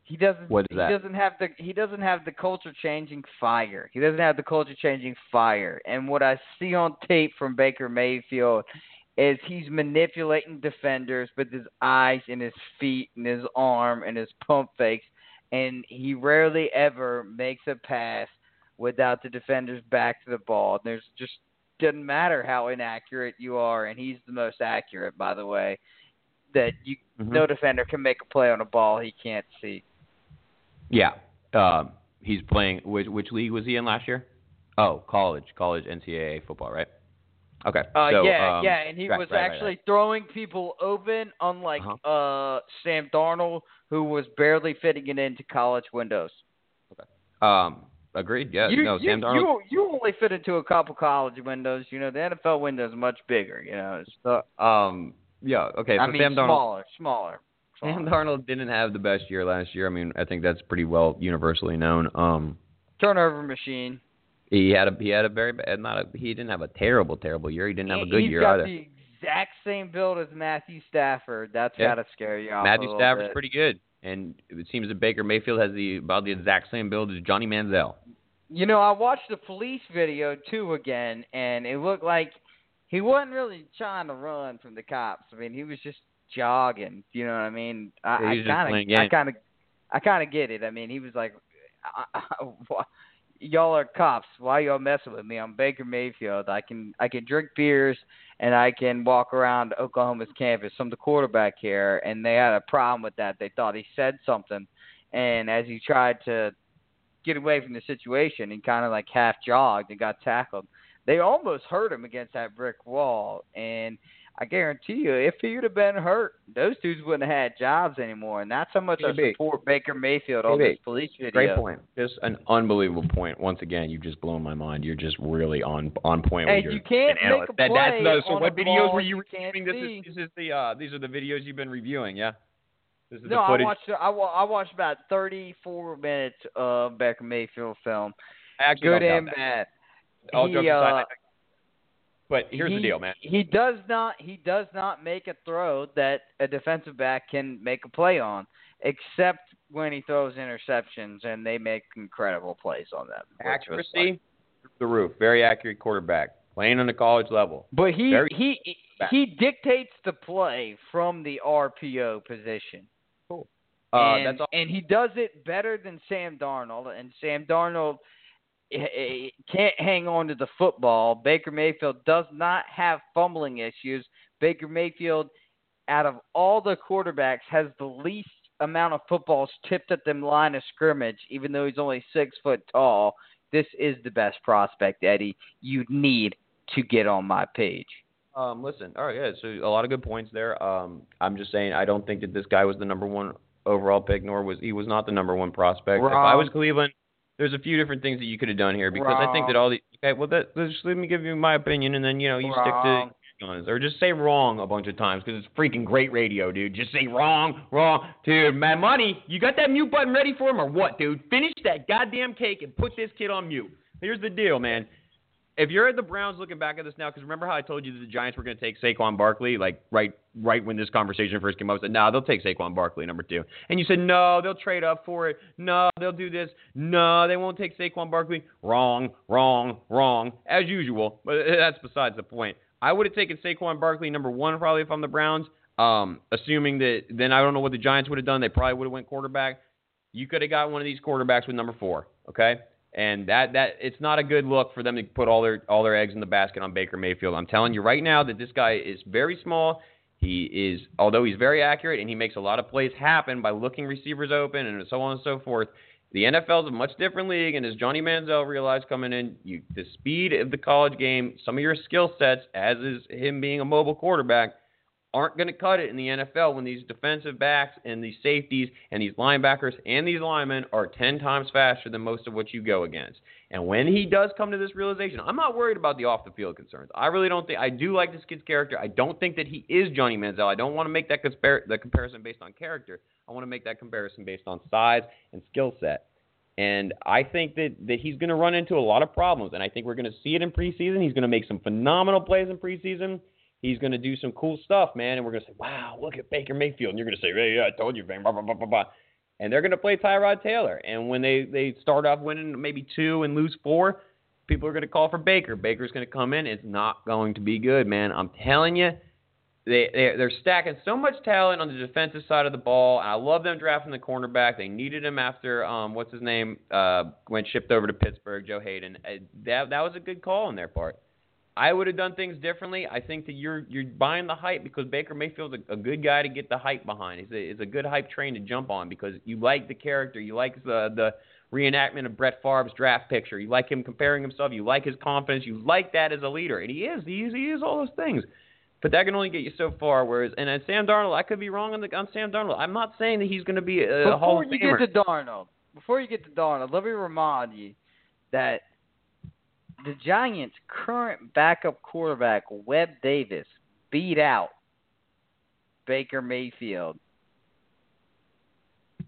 He doesn't. What is he that? doesn't have the. He doesn't have the culture changing fire. He doesn't have the culture changing fire. And what I see on tape from Baker Mayfield is he's manipulating defenders with his eyes and his feet and his arm and his pump fakes, and he rarely ever makes a pass without the defender's back to the ball. There's just doesn't matter how inaccurate you are, and he's the most accurate, by the way. That you Mhm. no defender can make a play on a ball he can't see. Yeah. Um, he's playing. Which, which league was he in last year? Oh, college, college NCAA football, right? Okay. Uh, so, yeah, um, yeah, and he right, was right, right, actually throwing people open, unlike Uh-huh. uh Sam Darnold, who was barely fitting it into college windows. Okay. Um, agreed. Yeah. you, no, you, Sam Darnold. you you only fit into a couple college windows. You know, the NFL window is much bigger. You know, So, um, yeah. Okay. So I mean, Sam Darnold. smaller, smaller. Sam. Darnold didn't have the best year last year. I mean, I think that's pretty well universally known. Um, turnover machine. he had a he had a very bad, not a he didn't have a terrible terrible year. He didn't have a good he's year got either. the exact same build as Matthew Stafford. That's Yeah. gotta scare you off. Matthew Stafford's bit. pretty good, and it seems that Baker Mayfield has the about the exact same build as Johnny Manziel. You know, I watched the police video too again, and it looked like he wasn't really trying to run from the cops. I mean, he was just jogging. You know what I mean? I, I he was just kind of, I kind of, I kind of get it. I mean, he was like, I, I, "Y'all are cops. Why y'all messing with me? I'm Baker Mayfield. I can, I can drink beers." And I can walk around Oklahoma's campus. I'm the quarterback here, and they had a problem with that. They thought he said something, and as he tried to get away from the situation he kind of like half jogged and got tackled. They almost hurt him against that brick wall, and I guarantee you, if he would have been hurt, those dudes wouldn't have had jobs anymore. And that's how much I Maybe. support Baker Mayfield on Maybe. this police video. Great point. Just an unbelievable point. Once again, you've just blown my mind. You're just really on on point Hey, with your you can't an make analyst. a That, that's play no, so on what a videos ball were you you can't reviewing? This is this is the uh these are the videos you've been reviewing, yeah. This is No, the I watched I, I watched about 34 minutes of Baker Mayfield film. I actually Good don't doubt and bad. All he, jokes aside, uh, I think- but here's he, the deal, man. He does not he does not make a throw that a defensive back can make a play on, except when he throws interceptions and they make incredible plays on them. Accuracy like- the roof. Very accurate quarterback. Playing on the college level. But he Very he he dictates the play from the RPO position. Uh, and, that's all. and he does it better than Sam Darnold. And Sam Darnold can't hang on to the football. Baker Mayfield does not have fumbling issues. Baker Mayfield, out of all the quarterbacks, has the least amount of footballs tipped at the line of scrimmage, even though he's only six foot tall. This is the best prospect, Eddie. You need to get on my page. Um, listen, all right, yeah, so a lot of good points there. Um, I'm just saying I don't think that this guy was the number one overall pick, nor was he was not the number one prospect. If I was Cleveland, there's a few different things that you could have done here because I think that all the okay, well, that, just let me give you my opinion, and then you know you Wrong. stick to guns or just say wrong a bunch of times because it's freaking great radio, dude. Just say wrong, wrong, dude. Man, money, you got that mute button ready for him or what, dude? Finish that goddamn cake and put this kid on mute. Here's the deal, man if you're at the Browns looking back at this now, because remember how I told you that the Giants were going to take Saquon Barkley, like right, right when this conversation first came up, I said, "No, they'll take Saquon Barkley number two. And you said, "No, they'll trade up for it. No, they'll do this. No, they won't take Saquon Barkley." Wrong, wrong, wrong, as usual. But that's besides the point. I would have taken Saquon Barkley number one probably if I'm the Browns. Um, assuming that then I don't know what the Giants would have done. They probably would have went quarterback. You could have got one of these quarterbacks with number four. Okay and that that it's not a good look for them to put all their all their eggs in the basket on Baker Mayfield. I'm telling you right now that this guy is very small. He is although he's very accurate and he makes a lot of plays happen by looking receivers open and so on and so forth. The NFL is a much different league, and as Johnny Manziel realized coming in, you, the speed of the college game, some of your skill sets, as is him being a mobile quarterback, aren't going to cut it in the NFL when these defensive backs and these safeties and these linebackers and these linemen are 10 times faster than most of what you go against. And when he does come to this realization, I'm not worried about the off the field concerns. I really don't think I do like this kid's character. I don't think that he is Johnny Manziel. I don't want to make that the comparison based on character. I want to make that comparison based on size and skill set. And I think that, that he's going to run into a lot of problems. And I think we're going to see it in preseason. He's going to make some phenomenal plays in preseason. He's going to do some cool stuff, man. And we're going to say, wow, look at Baker Mayfield. And you're going to say, hey, yeah, I told you. Blah, blah, blah, blah, blah. And they're going to play Tyrod Taylor. And when they, they start off winning maybe two and lose four, people are going to call for Baker. Baker's going to come in. It's not going to be good, man. I'm telling you they, they they're stacking so much talent on the defensive side of the ball. I love them drafting the cornerback. They needed him after um what's his name uh went shipped over to Pittsburgh, Joe Haden. Uh, that that was a good call on their part. I would have done things differently. I think that you're you're buying the hype because Baker Mayfield's a, a good guy to get the hype behind. He's a, he's a good hype train to jump on because you like the character, you like the the reenactment of Brett Favre's draft picture, you like him comparing himself, you like his confidence, you like that as a leader, and he is he is he is all those things. But that can only get you so far. Whereas, and at Sam Darnold, I could be wrong on the on Sam Darnold. I'm not saying that he's going to be a before Hall of you get to Darnold, before you get to Darnold, let me remind you that the Giants' current backup quarterback, Webb Davis, beat out Baker Mayfield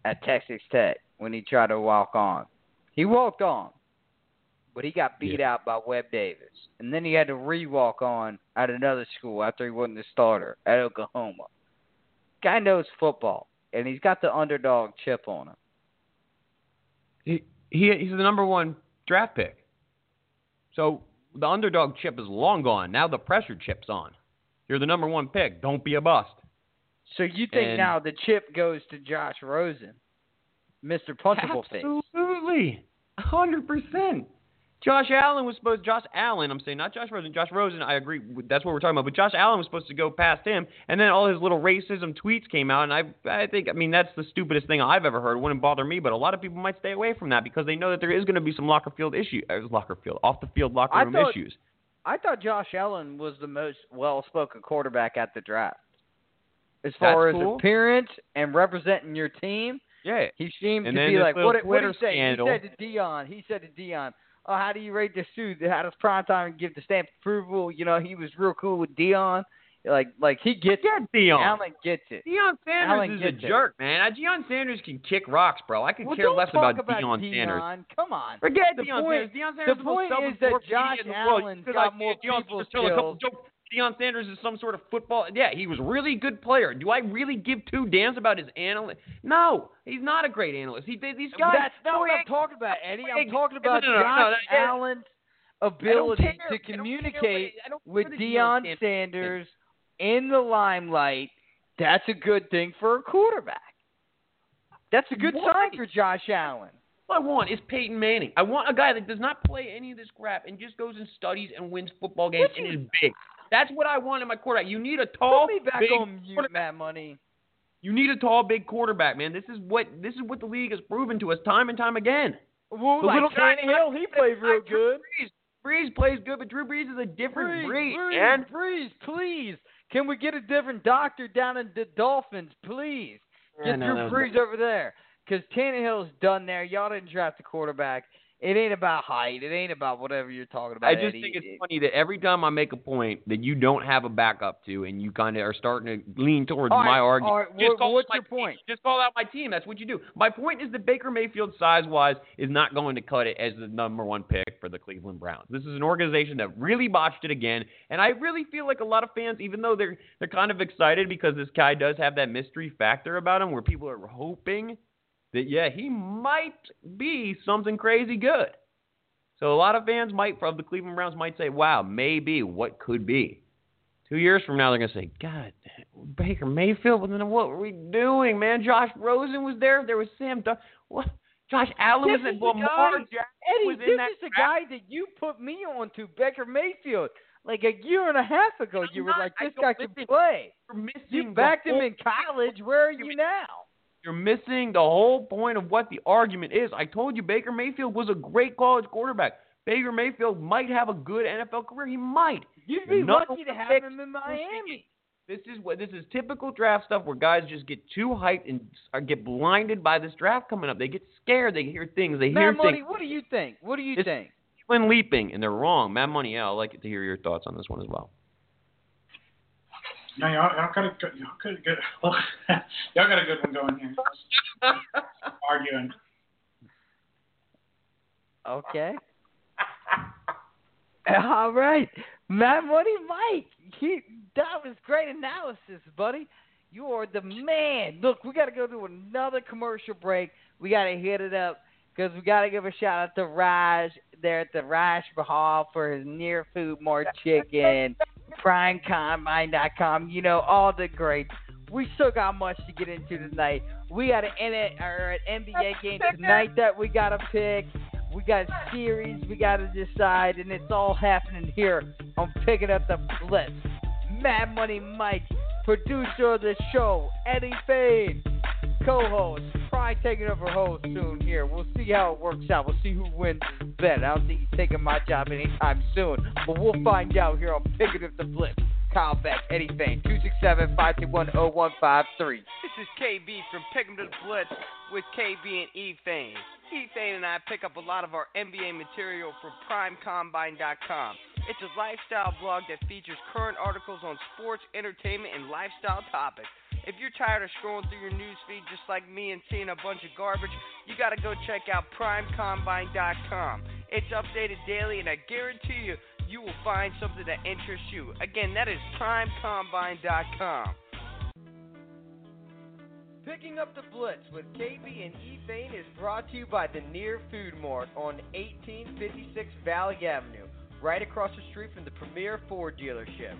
at Texas Tech when he tried to walk on. He walked on, but he got beat out by Webb Davis. And then he had to re-walk on at another school after he wasn't the starter at Oklahoma. Guy knows football, and he's got the underdog chip on him. He, he he's the number one draft pick. So the underdog chip is long gone. Now the pressure chip's on. You're the number one pick. Don't be a bust. So you think And- now the chip goes to Josh Rosen, Mr. Punchable Face? Absolutely, hundred percent. Josh Allen was supposed. Josh Allen, I'm saying not Josh Rosen. Josh Rosen, I agree. with- That's what we're talking about. But Josh Allen was supposed to go past him, and then all his little racism tweets came out, and I, I think, I mean, that's the stupidest thing I've ever heard. It wouldn't bother me, but a lot of people might stay away from that because they know that there is going to be some locker field issue, uh, locker field, off the field locker room thought- issues. I thought Josh Allen was the most well-spoken quarterback at the draft. As That's far as cool. appearance and representing your team, Yeah. he seemed And to be like, what, did- what did he say? scandal. He said to Deion, he said to Deion, oh, how do you rate the suit? How does Primetime give the stamp approval? You know, he was real cool with Deion. Like, like he gets Get it. Deion. Allen gets it. Deion Sanders Allen is a it. jerk, man. Uh, Deion Sanders can kick rocks, bro. I could Well, care less about, about Deion. Sanders. Come on. Forget The Deion point- Sanders. Deion the Sanders is the point is that Josh in the world. Allen's Because got more people Sanders tell a couple skills. Deion Sanders is some sort of football. Yeah, he was a really good player. Do I really give two damns about his analyst? No, he's not a great analyst. He these guys. That's not what I'm talking about, Eddie. I'm talking about no, no, no, Josh Allen's ability to communicate what- I don't care with what Deion Sanders Sanders in the limelight. That's a good thing for a quarterback. That's a good Why? sign for Josh Allen. What I want is Peyton Manning. I want a guy that does not play any of this crap and just goes and studies and wins football games What and is big. That's what I want in my quarterback. You need a tall, Put me back big on mute, quarterback. Matt Money. You need a tall, big quarterback, man. This is what this is what the league has proven to us time and time again. Well, The like little guy- Tannehill, he played real good. Brees. Brees plays good, but Drew Brees is a different Breeze, breed, Breeze, man. Breeze, please. Can we get a different doctor down in the Dolphins, please? Yeah, Get no, Drew Brees over there. Because Tannehill's done there. Y'all didn't draft a quarterback. It ain't about height. It ain't about whatever you're talking about. I just Eddie. think it's It- funny that every time I make a point that you don't have a backup to, and you kind of are starting to lean towards All right, my argument. all right, just what- call what's my your team. point? Just call out my team. That's what you do. My point is that Baker Mayfield, size-wise, is not going to cut it as the number one pick for the Cleveland Browns. This is an organization that really botched it again, and I really feel like a lot of fans, even though they're they're kind of excited because this guy does have that mystery factor about him, where people are hoping that yeah, he might be something crazy good. So a lot of fans might from the Cleveland Browns might say, "Wow, maybe what could be." Two years from now, they're gonna say, "God, Baker Mayfield, what were we doing, man? Josh Rosen was there. There was Sam. Dun- what? Josh Allen This was in Lamar guy- Eddie, was in this that is the guy that you put me on to, Baker Mayfield. Like a year and a half ago, I'm you were not. like, this guy can play. You backed him in college. Where are you now? You're missing the whole point of what the argument is. I told you Baker Mayfield was a great college quarterback. Baker Mayfield might have a good NFL career. He might. You'd be lucky to have him in Miami. This is what this is typical draft stuff where guys just get too hyped and uh, get blinded by this draft coming up. They get scared. They hear things. They hear Matt Money, things. what do you think? What do you It's- think? When leaping, and they're wrong. Matt Money, yeah, I'd like to hear your thoughts on this one as well. No, y'all, y'all got a good, y'all got a good, y'all got a good one going here. Arguing. Okay. All right, Matt Money Mike. He, that was great analysis, buddy. You are the man. Look, we got to go to another commercial break. We got to hit it up because we got to give a shout out to Raj there at the Raj Bahal for his Near Food Mart chicken, primecombine.com. You know all the greats. We still got much to get into tonight. We got an, an NBA game tonight that we got to pick. We got series we got to decide, and it's all happening here on Picking Up the Blitz. Mad Money Mike, producer of the show, Eddie Fane, co-host, probably taking over host soon here. We'll see how it works out. We'll see who wins then. I don't think he's taking my job anytime soon, but we'll find out here on Picking the Blitz. Kyle Beck, Eddie Fane, 267-521-0153. This is KB from Picking Up the Blitz with KB and E Fane. E Fane and I pick up a lot of our NBA material from PrimeCombine.com. It's a lifestyle blog that features current articles on sports, entertainment, and lifestyle topics. If you're tired of scrolling through your newsfeed just like me and seeing a bunch of garbage, you got to go check out PrimeCombine.com. It's updated daily, and I guarantee you, you will find something that interests you. Again, that is PrimeCombine.com. Picking up the Blitz with KB and E Fane is brought to you by the Near Food Mart on 1856 Valley Avenue, right across the street from the Premier Ford dealership.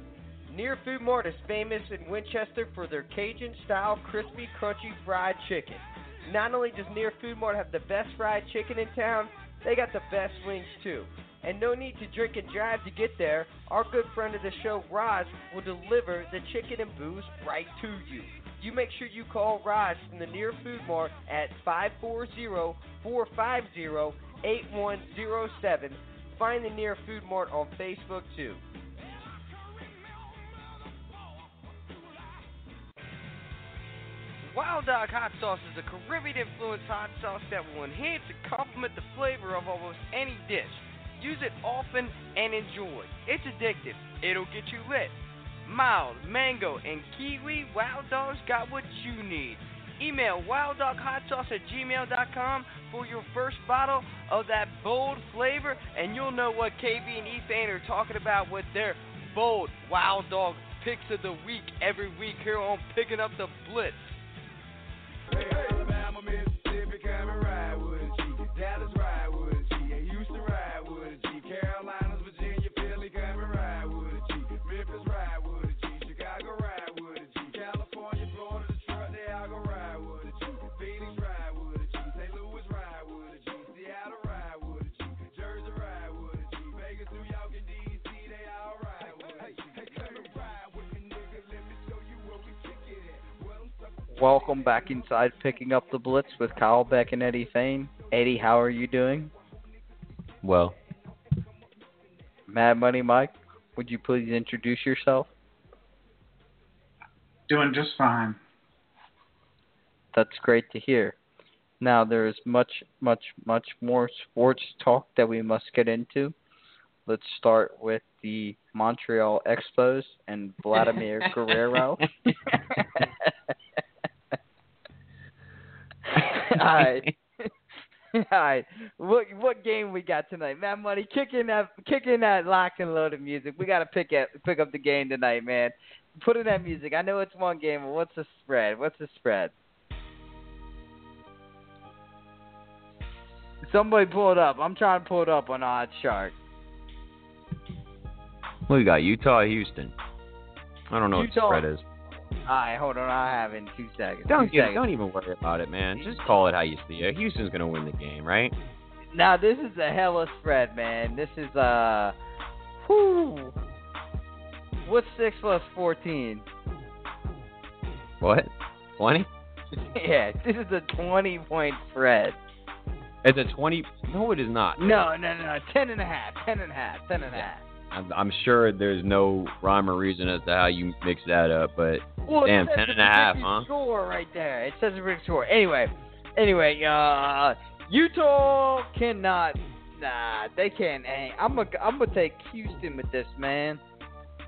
Near Food Mart is famous in Winchester for their Cajun style crispy, crunchy fried chicken. Not only does Near Food Mart have the best fried chicken in town, they got the best wings too. And no need to drink and drive to get there. Our good friend of the show, Raj, will deliver the chicken and booze right to you. You make sure you call Raj from the Near Food Mart at 540 450 8107. Find the Near Food Mart on Facebook too. Wild Dog Hot Sauce is a Caribbean influenced hot sauce that will enhance and complement the flavor of almost any dish. Use it often and enjoy. It's addictive, it'll get you lit. Mild, mango, and kiwi, Wild Dog's got what you need. Email wilddoghotsauce at gmail.com for your first bottle of that bold flavor, and you'll know what KB and Ethan are talking about with their bold Wild Dog picks of the week every week here on Picking Up the Blitz. Alabama, Welcome back inside Picking Up the Blitz with Kyle Beck and Eddie Fane. Eddie, how are you doing? Well, Mad Money Mike, would you please introduce yourself? Doing just fine. That's great to hear. Now there is much, much, much more sports talk that we must get into. Let's start with the Montreal Expos and Vladimir Guerrero. All right. All right. What what game we got tonight? Mad Money, kicking that kicking that lock and loaded music. We gotta pick up pick up the game tonight, man. Put in that music. I know it's one game, but what's the spread? What's the spread? Somebody pull it up. I'm trying to pull it up on Odd Shark. we got Utah, Houston. I don't know Utah- what the spread is. All right, hold on. I have it in two seconds. Don't two seconds. don't even worry about it, man. Just call it how you see it. Houston's gonna win the game, right? Now this is a hella spread, man. This is uh, whoo. What's six plus fourteen? What? Twenty? yeah, this is a twenty point spread. It's a twenty. No, it is not. No, no, no, no. Ten and a half. Ten and a half. Ten and a half. I'm, I'm sure there's no rhyme or reason as to how you mix that up, but Well, Damn, it says 10 and a half, huh? Score right there. It says the predicted score. Anyway, anyway, uh, Utah cannot. Nah, they can't hang. I'm gonna, I'm gonna take Houston with this, man.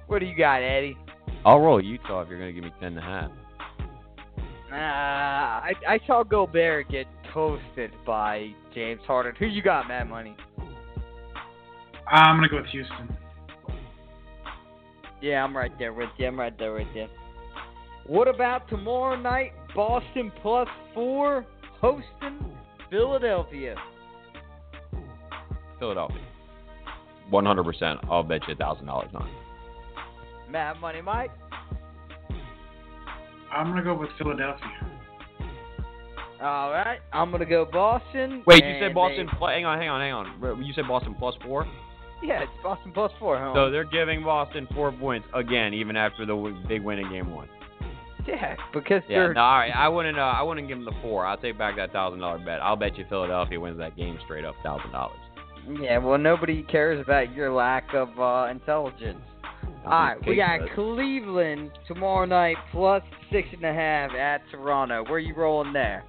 What do you got, Eddie? I'll roll Utah if you're going to give me ten and a half. Uh, I I saw Gobert get toasted by James Harden. Who you got, Matt Money? I'm gonna go with Houston. Yeah, I'm right there with you. I'm right there with you. What about tomorrow night? Boston plus four hosting Philadelphia. Philadelphia. One hundred percent. I'll bet you a thousand dollars on. it. Mad Money Mike. I'm gonna go with Philadelphia. All right, I'm gonna go Boston. Wait, you and said Boston? they- Pl- hang on, hang on, hang on. You said Boston plus four. yeah, it's Boston plus four. Home. So they're giving Boston four points again, even after the w- big win in Game One. yeah, because Yeah, they're no, all right. I wouldn't. Uh, I wouldn't give them the four. I'll take back that thousand dollar bet. I'll bet you Philadelphia wins that game straight up thousand dollars. yeah. Well, nobody cares about your lack of uh, intelligence. All right, we got Cleveland tomorrow night plus six and a half at Toronto. Where are you rolling there?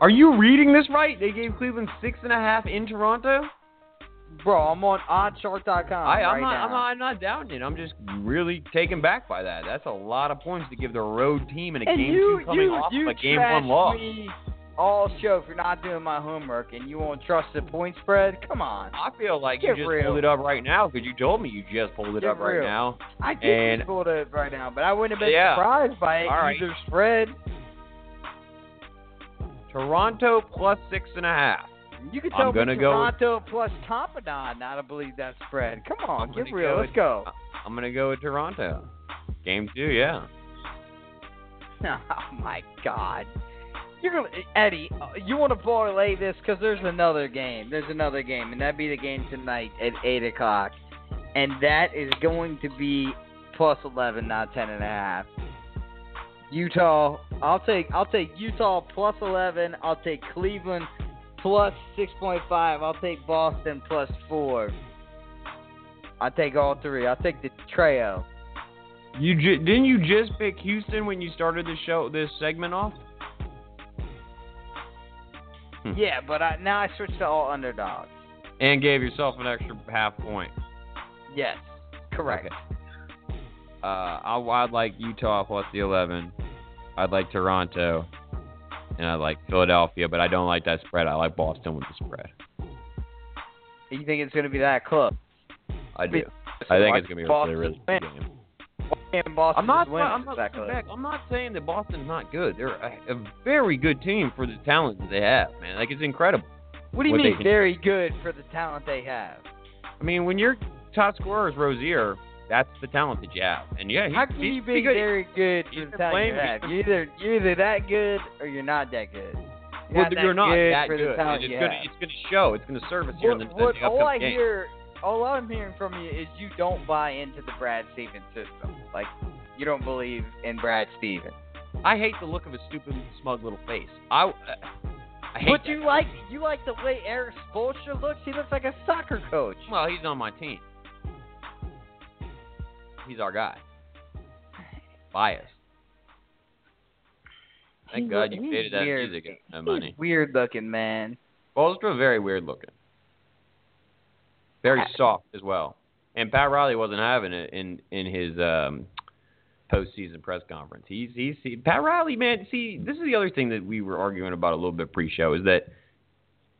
Are you reading this right? They gave Cleveland six and a half in Toronto. Bro, I'm on oddsshark.com I, I'm right not. now. I'm not. I'm not doubting it. I'm just really taken back by that. That's a lot of points to give the road team in a and game you, two coming you, off you of a game one loss. all show for not doing my homework, and you won't trust the point spread. Come on, I feel like Get you just real. pulled it up right now because you told me you just pulled it Get up right now. I did And- just pull it right now, but I wouldn't have been Yeah. surprised by it All right. either spread. Toronto plus six and a half. You I'm tell gonna me go- Toronto plus Tompadon not believe that spread. Come on, I'm get real. go Let's with- go. I'm gonna go with Toronto. Game two, yeah. Oh my God. You're gonna, Eddie. uh, You want to parlay this because there's another game. There's another game, and that'd be the game tonight at eight o'clock, and that is going to be plus eleven, not ten and a half. Utah. I'll take. I'll take Utah plus eleven. I'll take Cleveland plus six point five. I'll take Boston plus four. I'll take all three. I'll take the trio. You ju- didn't you just pick Houston when you started the show this segment off? Hmm. Yeah, but I, now I switched to all underdogs. And gave yourself an extra half point. Yes, correct. Okay. Uh, I, I'd like Utah plus the 11. I'd like Toronto. And I like Philadelphia, but I don't like that spread. I like Boston with the spread. You think it's going to be that close? I do. Be- I think it's gonna be a Boston really, really win. good game. Boston I'm not. just I'm not. it's that close. Back. I'm not saying that Boston's not good. They're a, a very good team for the talent that they have, man. Like it's incredible. What do you what mean can- very good for the talent they have? I mean, when your top scorer is Rozier, that's the talent that you have. And yeah, he, How can he's you be very good He's for the talent you have? You're either you're either that good or you're not that good. You're well, not that you're not good that good. it's gonna, it's gonna show. It's gonna service here in the, What, what, the all I game. hear, all I'm hearing from you is you don't buy into the Brad Stevens system. Like you don't believe in Brad Stevens. I hate the look of his stupid, smug little face. I, uh, But you guy. like you like the way Erik Spoelstra looks. He looks like a soccer coach. Well, he's on my team. He's our guy. Bias. Thank He God you paid that weird. music that money. weird looking man. Bolstra very weird looking. Very I- soft as well. And Pat Riley wasn't having it in in his um postseason press conference. He's he's he, Pat Riley, man. See, this is the other thing that we were arguing about a little bit pre-show is that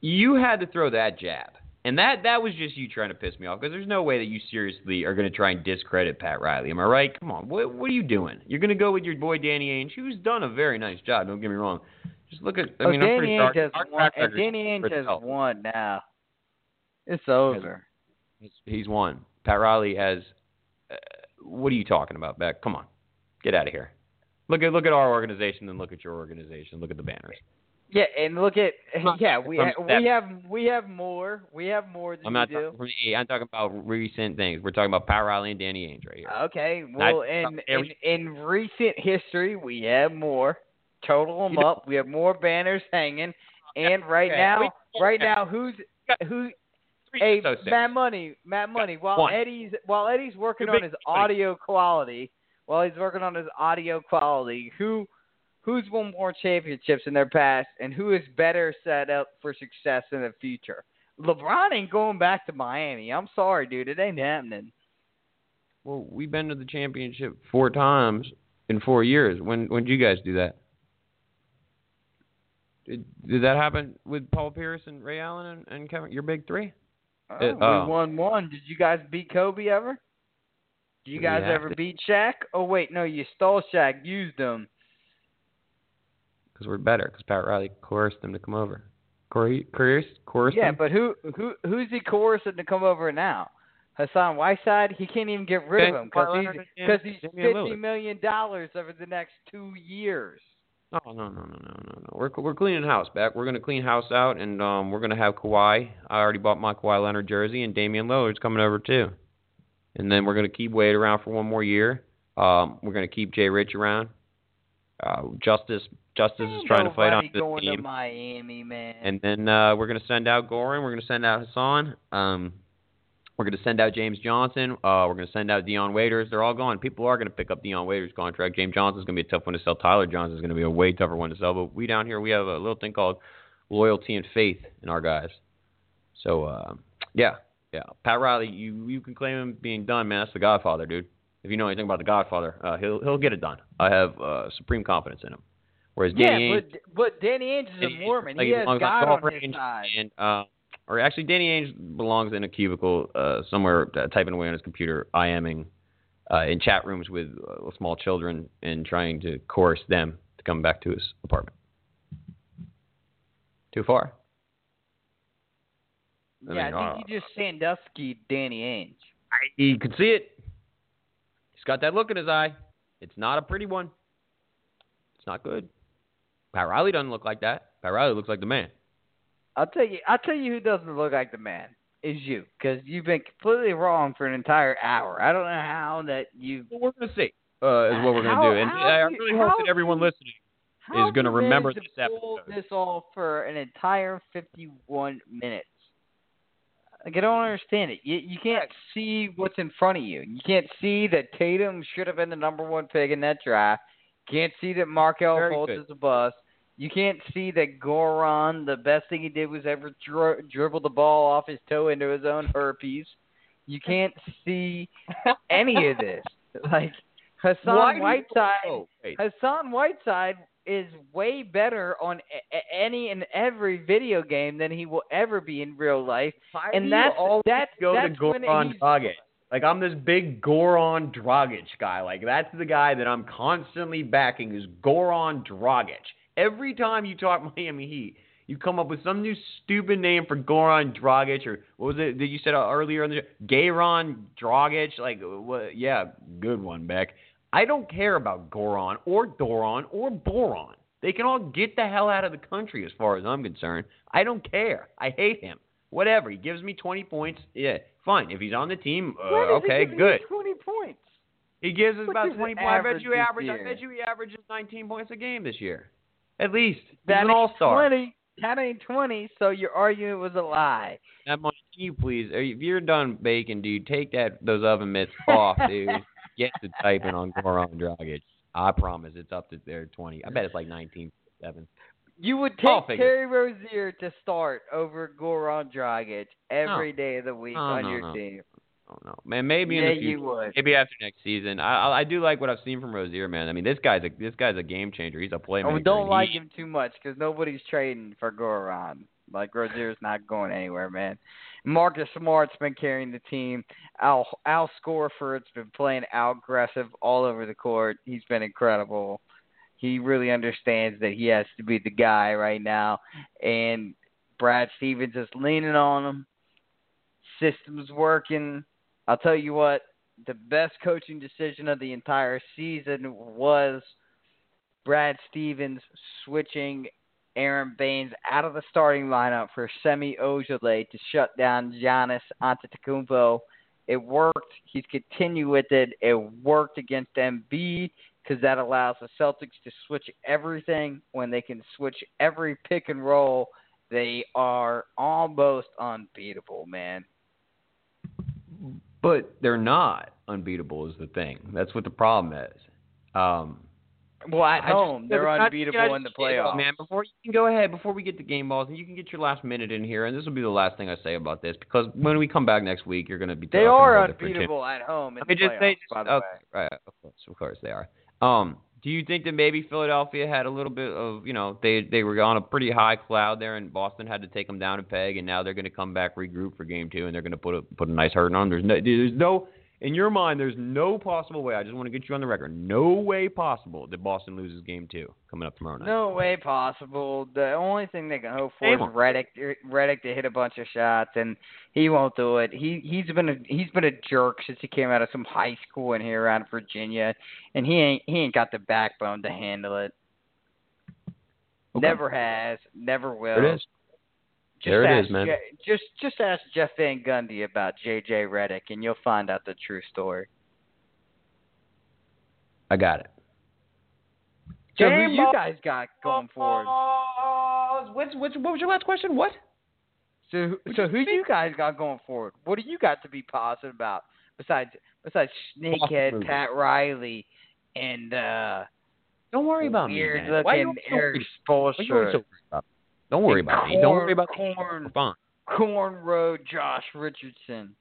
you had to throw that jab, and that that was just you trying to piss me off because there's no way that you seriously are going to try and discredit Pat Riley. Am I right? Come on, what what are you doing? You're going to go with your boy Danny Ainge, who's done a very nice job. Don't get me wrong. Just look at. I oh, mean, I'm Danny pretty Ainge sorry. has won. And Danny Ainge has itself. won now. It's over. He's, he's won. Pat Riley has. Uh, what are you talking about, Beck? Come on, get out of here. Look at look at our organization and look at your organization. Look at the banners. Yeah, and look at yeah we ha- we have we have more we have more than I'm not you do. talking the I'm talking about recent things. We're talking about Pat Riley and Danny Ainge right here. Okay, well, I- in, in every- in recent history, we have more. Total them up. We have more banners hanging, and right okay, now, right now, who's who? Hey. Matt Money, Matt Money. While one. Eddie's while Eddie's working on his audio quality, while he's working on his audio quality, who who's won more championships in their past, and who is better set up for success in the future? LeBron ain't going back to Miami. I'm sorry, dude. It ain't happening. Well, we've been to the championship four times in four years. When when did you guys do that? Did, did that happen with Paul Pierce and Ray Allen and, and Kevin? Your big three? Oh, It- we oh. won one. Did you guys beat Kobe ever? Did you guys ever to. beat Shaq? Oh wait, no, you stole Shaq, used him. Because we're better. Because Pat Riley coerced them to come over. Coer- coerced? Coerced Yeah, them? but who who who's he coercing to come over now? Hassan Whiteside, he can't even get rid of him because he's Leonard and because he's Damian fifty Lillard. million dollars over the next two years. No, no, no, no, no, no, no. We're we're cleaning house back. We're gonna clean house out, and um, we're gonna have Kawhi. I already bought my Kawhi Leonard jersey, and Damian Lillard's coming over too. And then we're gonna keep Wade around for one more year. Um, we're gonna keep Jay Rich around. Uh, Justice Justice is trying to fight on the going team. to Miami, man. And then uh, we're going to send out Goran. We're going to send out Hassan. Um, we're going to send out James Johnson. Uh, we're going to send out Dion Waiters. They're all gone. People are going to pick up Dion Waiters' contract. James Johnson's going to be a tough one to sell. Tyler Johnson's going to be a way tougher one to sell. But we down here, we have a little thing called loyalty and faith in our guys. So, uh, yeah, yeah. Pat Riley, you you can claim him being done, man. That's the Godfather, dude. If you know anything about the Godfather, uh, he'll he'll get it done. I have uh, supreme confidence in him. Whereas yeah, Danny Ainge, but but Danny Ainge is Danny a Mormon. like He has on God on his range side. And uh, or actually, Danny Ainge belongs in a cubicle uh, somewhere, uh, typing away on his computer, IMing uh, in chat rooms with uh, small children and trying to coerce them to come back to his apartment. Too far. I yeah, mean, I uh, think you just Sandusky Danny Ainge. He could see it. He's got that look in his eye. It's not a pretty one. It's not good. Pat Riley doesn't look like that. Pat Riley looks like the man. I'll tell you. I'll tell you who doesn't look like the man is you, because you've been completely wrong for an entire hour. I don't know how that you. Well, we're gonna see. Uh, is what we're gonna How- do, and I you- really hope that everyone listening is gonna remember this episode. this off for an entire fifty-one minutes. Like I don't understand it. You you can't see what's in front of you. You can't see that Tatum should have been the number one pick in that draft. Can't see that Markelle Very Fultz good. is a bust. You can't see that Goron, the best thing he did was ever dri- dribble the ball off his toe into his own herpes. You can't see any of this. Like Hassan Why do you- Whiteside. Oh. Hassan Whiteside is way better on a- any and every video game than he will ever be in real life. Why and that's always that's go that's to when Goran Dragic. Like I'm this big Goran Dragic guy. Like that's the guy that I'm constantly backing is Goran Dragic. Every time you talk Miami Heat, you come up with some new stupid name for Goran Dragic or what was it that you said earlier on the Gayron Dragic? Like what? Yeah, good one, Beck. I don't care about Goron or Doron or Boron. They can all get the hell out of the country as far as I'm concerned. I don't care. I hate him. Whatever. He gives me 20 points. Yeah, fine. If he's on the team, uh, When is he okay, good. you Twenty points. He gives us What's about his 20 points. I bet you average. I bet you he averages 19 points a game this year, at least. He's That an ain't all-star. Twenty. That ain't twenty. So your argument was a lie. That can you please, if you're done baking, dude, take that those oven mitts off, dude. Get to typing on Goran Dragic. I promise it's up to their 20. I bet it's like 19 7. You would take Terry Rozier to start over Goran Dragic every No. day of the week No, on no, your no. team. Oh no, man. Maybe in yeah, the future. you would. Maybe after next season. I, I I do like what I've seen from Rozier, man. I mean, this guy's a this guy's a game changer. He's a oh, playmaker. Oh, don't like he- him too much because nobody's trading for Goran. Like Rozier's not going anywhere, man. Marcus Smart's been carrying the team. Al Al Horford's been playing aggressive all over the court. He's been incredible. He really understands that he has to be the guy right now, and Brad Stevens is leaning on him. System's working. I'll tell you what, the best coaching decision of the entire season was Brad Stevens switching Aron Baynes out of the starting lineup for Semi Ojeleye to shut down Giannis Antetokounmpo. It worked. He's continued with it. It worked against Embiid because that allows the Celtics to switch everything. When they can switch every pick and roll, they are almost unbeatable, man. But they're not unbeatable is the thing. That's what the problem is. Um, Well, at I just- home, they're I- I unbeatable just- in the you know, playoffs. man. Before you can go ahead, before we get to game balls, and you can get your last minute in here, and this will be the last thing I say about this because when we come back next week, you're going to be. They are about different teams. unbeatable at home in Let me the just playoffs. say, by the okay, way. right, of course, of course they are. Um, do you think that maybe Philadelphia had a little bit of, you know, they they were on a pretty high cloud there, and Boston had to take them down a peg, and now they're going to come back, regroup for game two, and they're going to put a put a nice hurting on. them? There's no, there's no, in your mind, there's no possible way. I just want to get you on the record. No way possible that Boston loses game two coming up tomorrow night. No way possible. The only thing they can hope for Damn is 'em. Redick er, Redick to hit a bunch of shots, and he won't do it. He he's been a he's been a jerk since he came out of some high school in here around Virginia, and he ain't he ain't got the backbone to handle it. Okay. Never has, never will. There it is. Just There it ask is, man. Je- just just ask Jeff Van Gundy about JJ Redick, and you'll find out the true story. I got it. So who you guys got going forward? What's, what's, what was your last question? What? So, so who you guys got going forward? What do you got to be positive about besides besides Boston Snakehead. Pat Riley and uh Don't worry about me, weird man. Why you looking always so Erik worried? Why you always so Spoelstra, worried about me? Don't worry and about me. Don't worry about me. corn, We're fine. corn road Josh Richardson.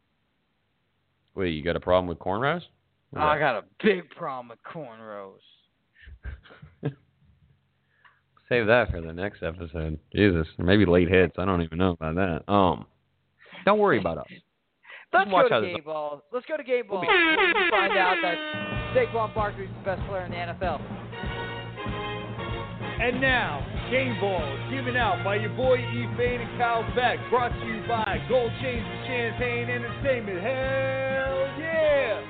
Wait, you got a problem with cornrows? I got a big problem with cornrows. Save that for the next episode. Jesus, maybe late hits. I don't even know about that. Um, don't worry about us. Let's watch go to this- game ball. Let's go to game ball. We'll find out that Saquon Barkley's the best player in the NFL. And now, Game Balls given out by your boy E. Fane and Kyle Beck. Brought to you by Gold Chains and Champagne Entertainment. Hell yeah!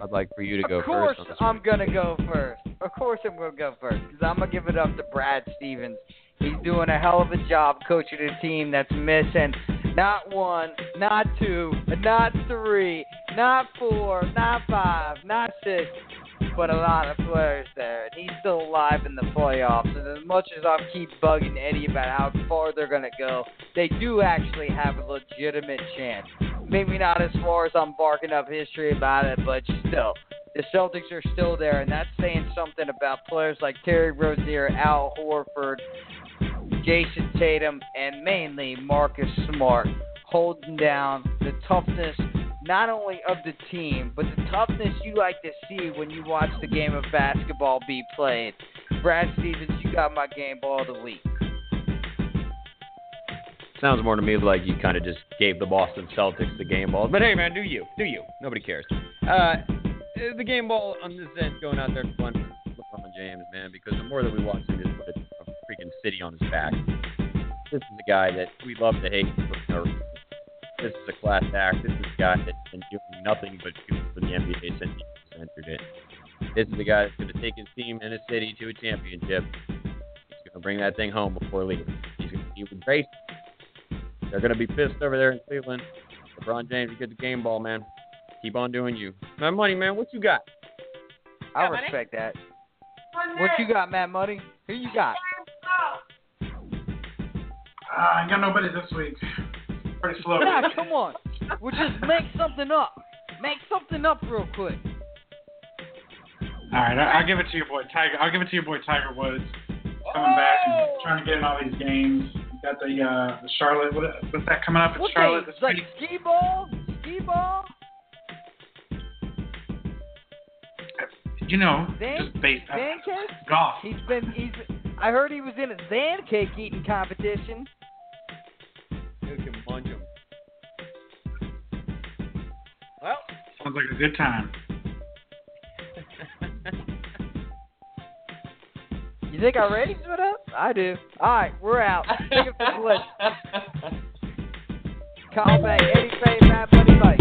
I'd like for you to go first. of course, first. on I'm gonna go first. Of course, I'm gonna go first because I'm gonna give it up to Brad Stevens. He's doing a hell of a job coaching a team that's missing not one, not two, not three, not four, not five, not six, but a lot of players there. And he's still alive in the playoffs. And as much as I keep bugging Eddie about how far they're gonna go, they do actually have a legitimate chance. Maybe not as far as I'm barking up history about it, but still. The Celtics are still there, and that's saying something about players like Terry Rozier, Al Horford, Jayson Tatum, and mainly Marcus Smart holding down the toughness not only of the team, but the toughness you like to see when you watch the game of basketball be played. Brad Stevens, you got my game ball of the week. Sounds more to me like you kind of just gave the Boston Celtics the game ball. But hey, man, do you? Do you? Nobody cares. Uh, the game ball on this end going out there to fun for LeBron James, man, because the more that we watch him just put a freaking city on his back. This is a guy that we love to hate for no reason. This is a class act. This is a guy that's been doing nothing but shoot for the NBA since he entered it. This is the guy that's going to take his team and his city to a championship. He's going to bring that thing home before leaving. He's going to be with Grace. They're going to be pissed over there in Cleveland. LeBron James, you get the game ball, man. Keep on doing you. My money, man. What you got? I respect that. What you got, Matt Money? Who you got? Uh, I got nobody this week. Pretty slow. Nah, come on. We'll just make something up. Make something up real quick. All right, I- I'll give it to your boy Tiger. I'll give it to your boy Tiger Woods coming back and trying to get in all these games. Got the uh, the Charlotte. What, what's that coming up in What Charlotte this Like week? skee ball? Skee ball? You know, just base uh, golf. He's been he's I heard he was in a Zan cake eating competition. Well, sounds like a good time. you think I raised it up? I do. All right, we're out. Take it for the list. Call back Eddie Fane, Matt Buddy Mike.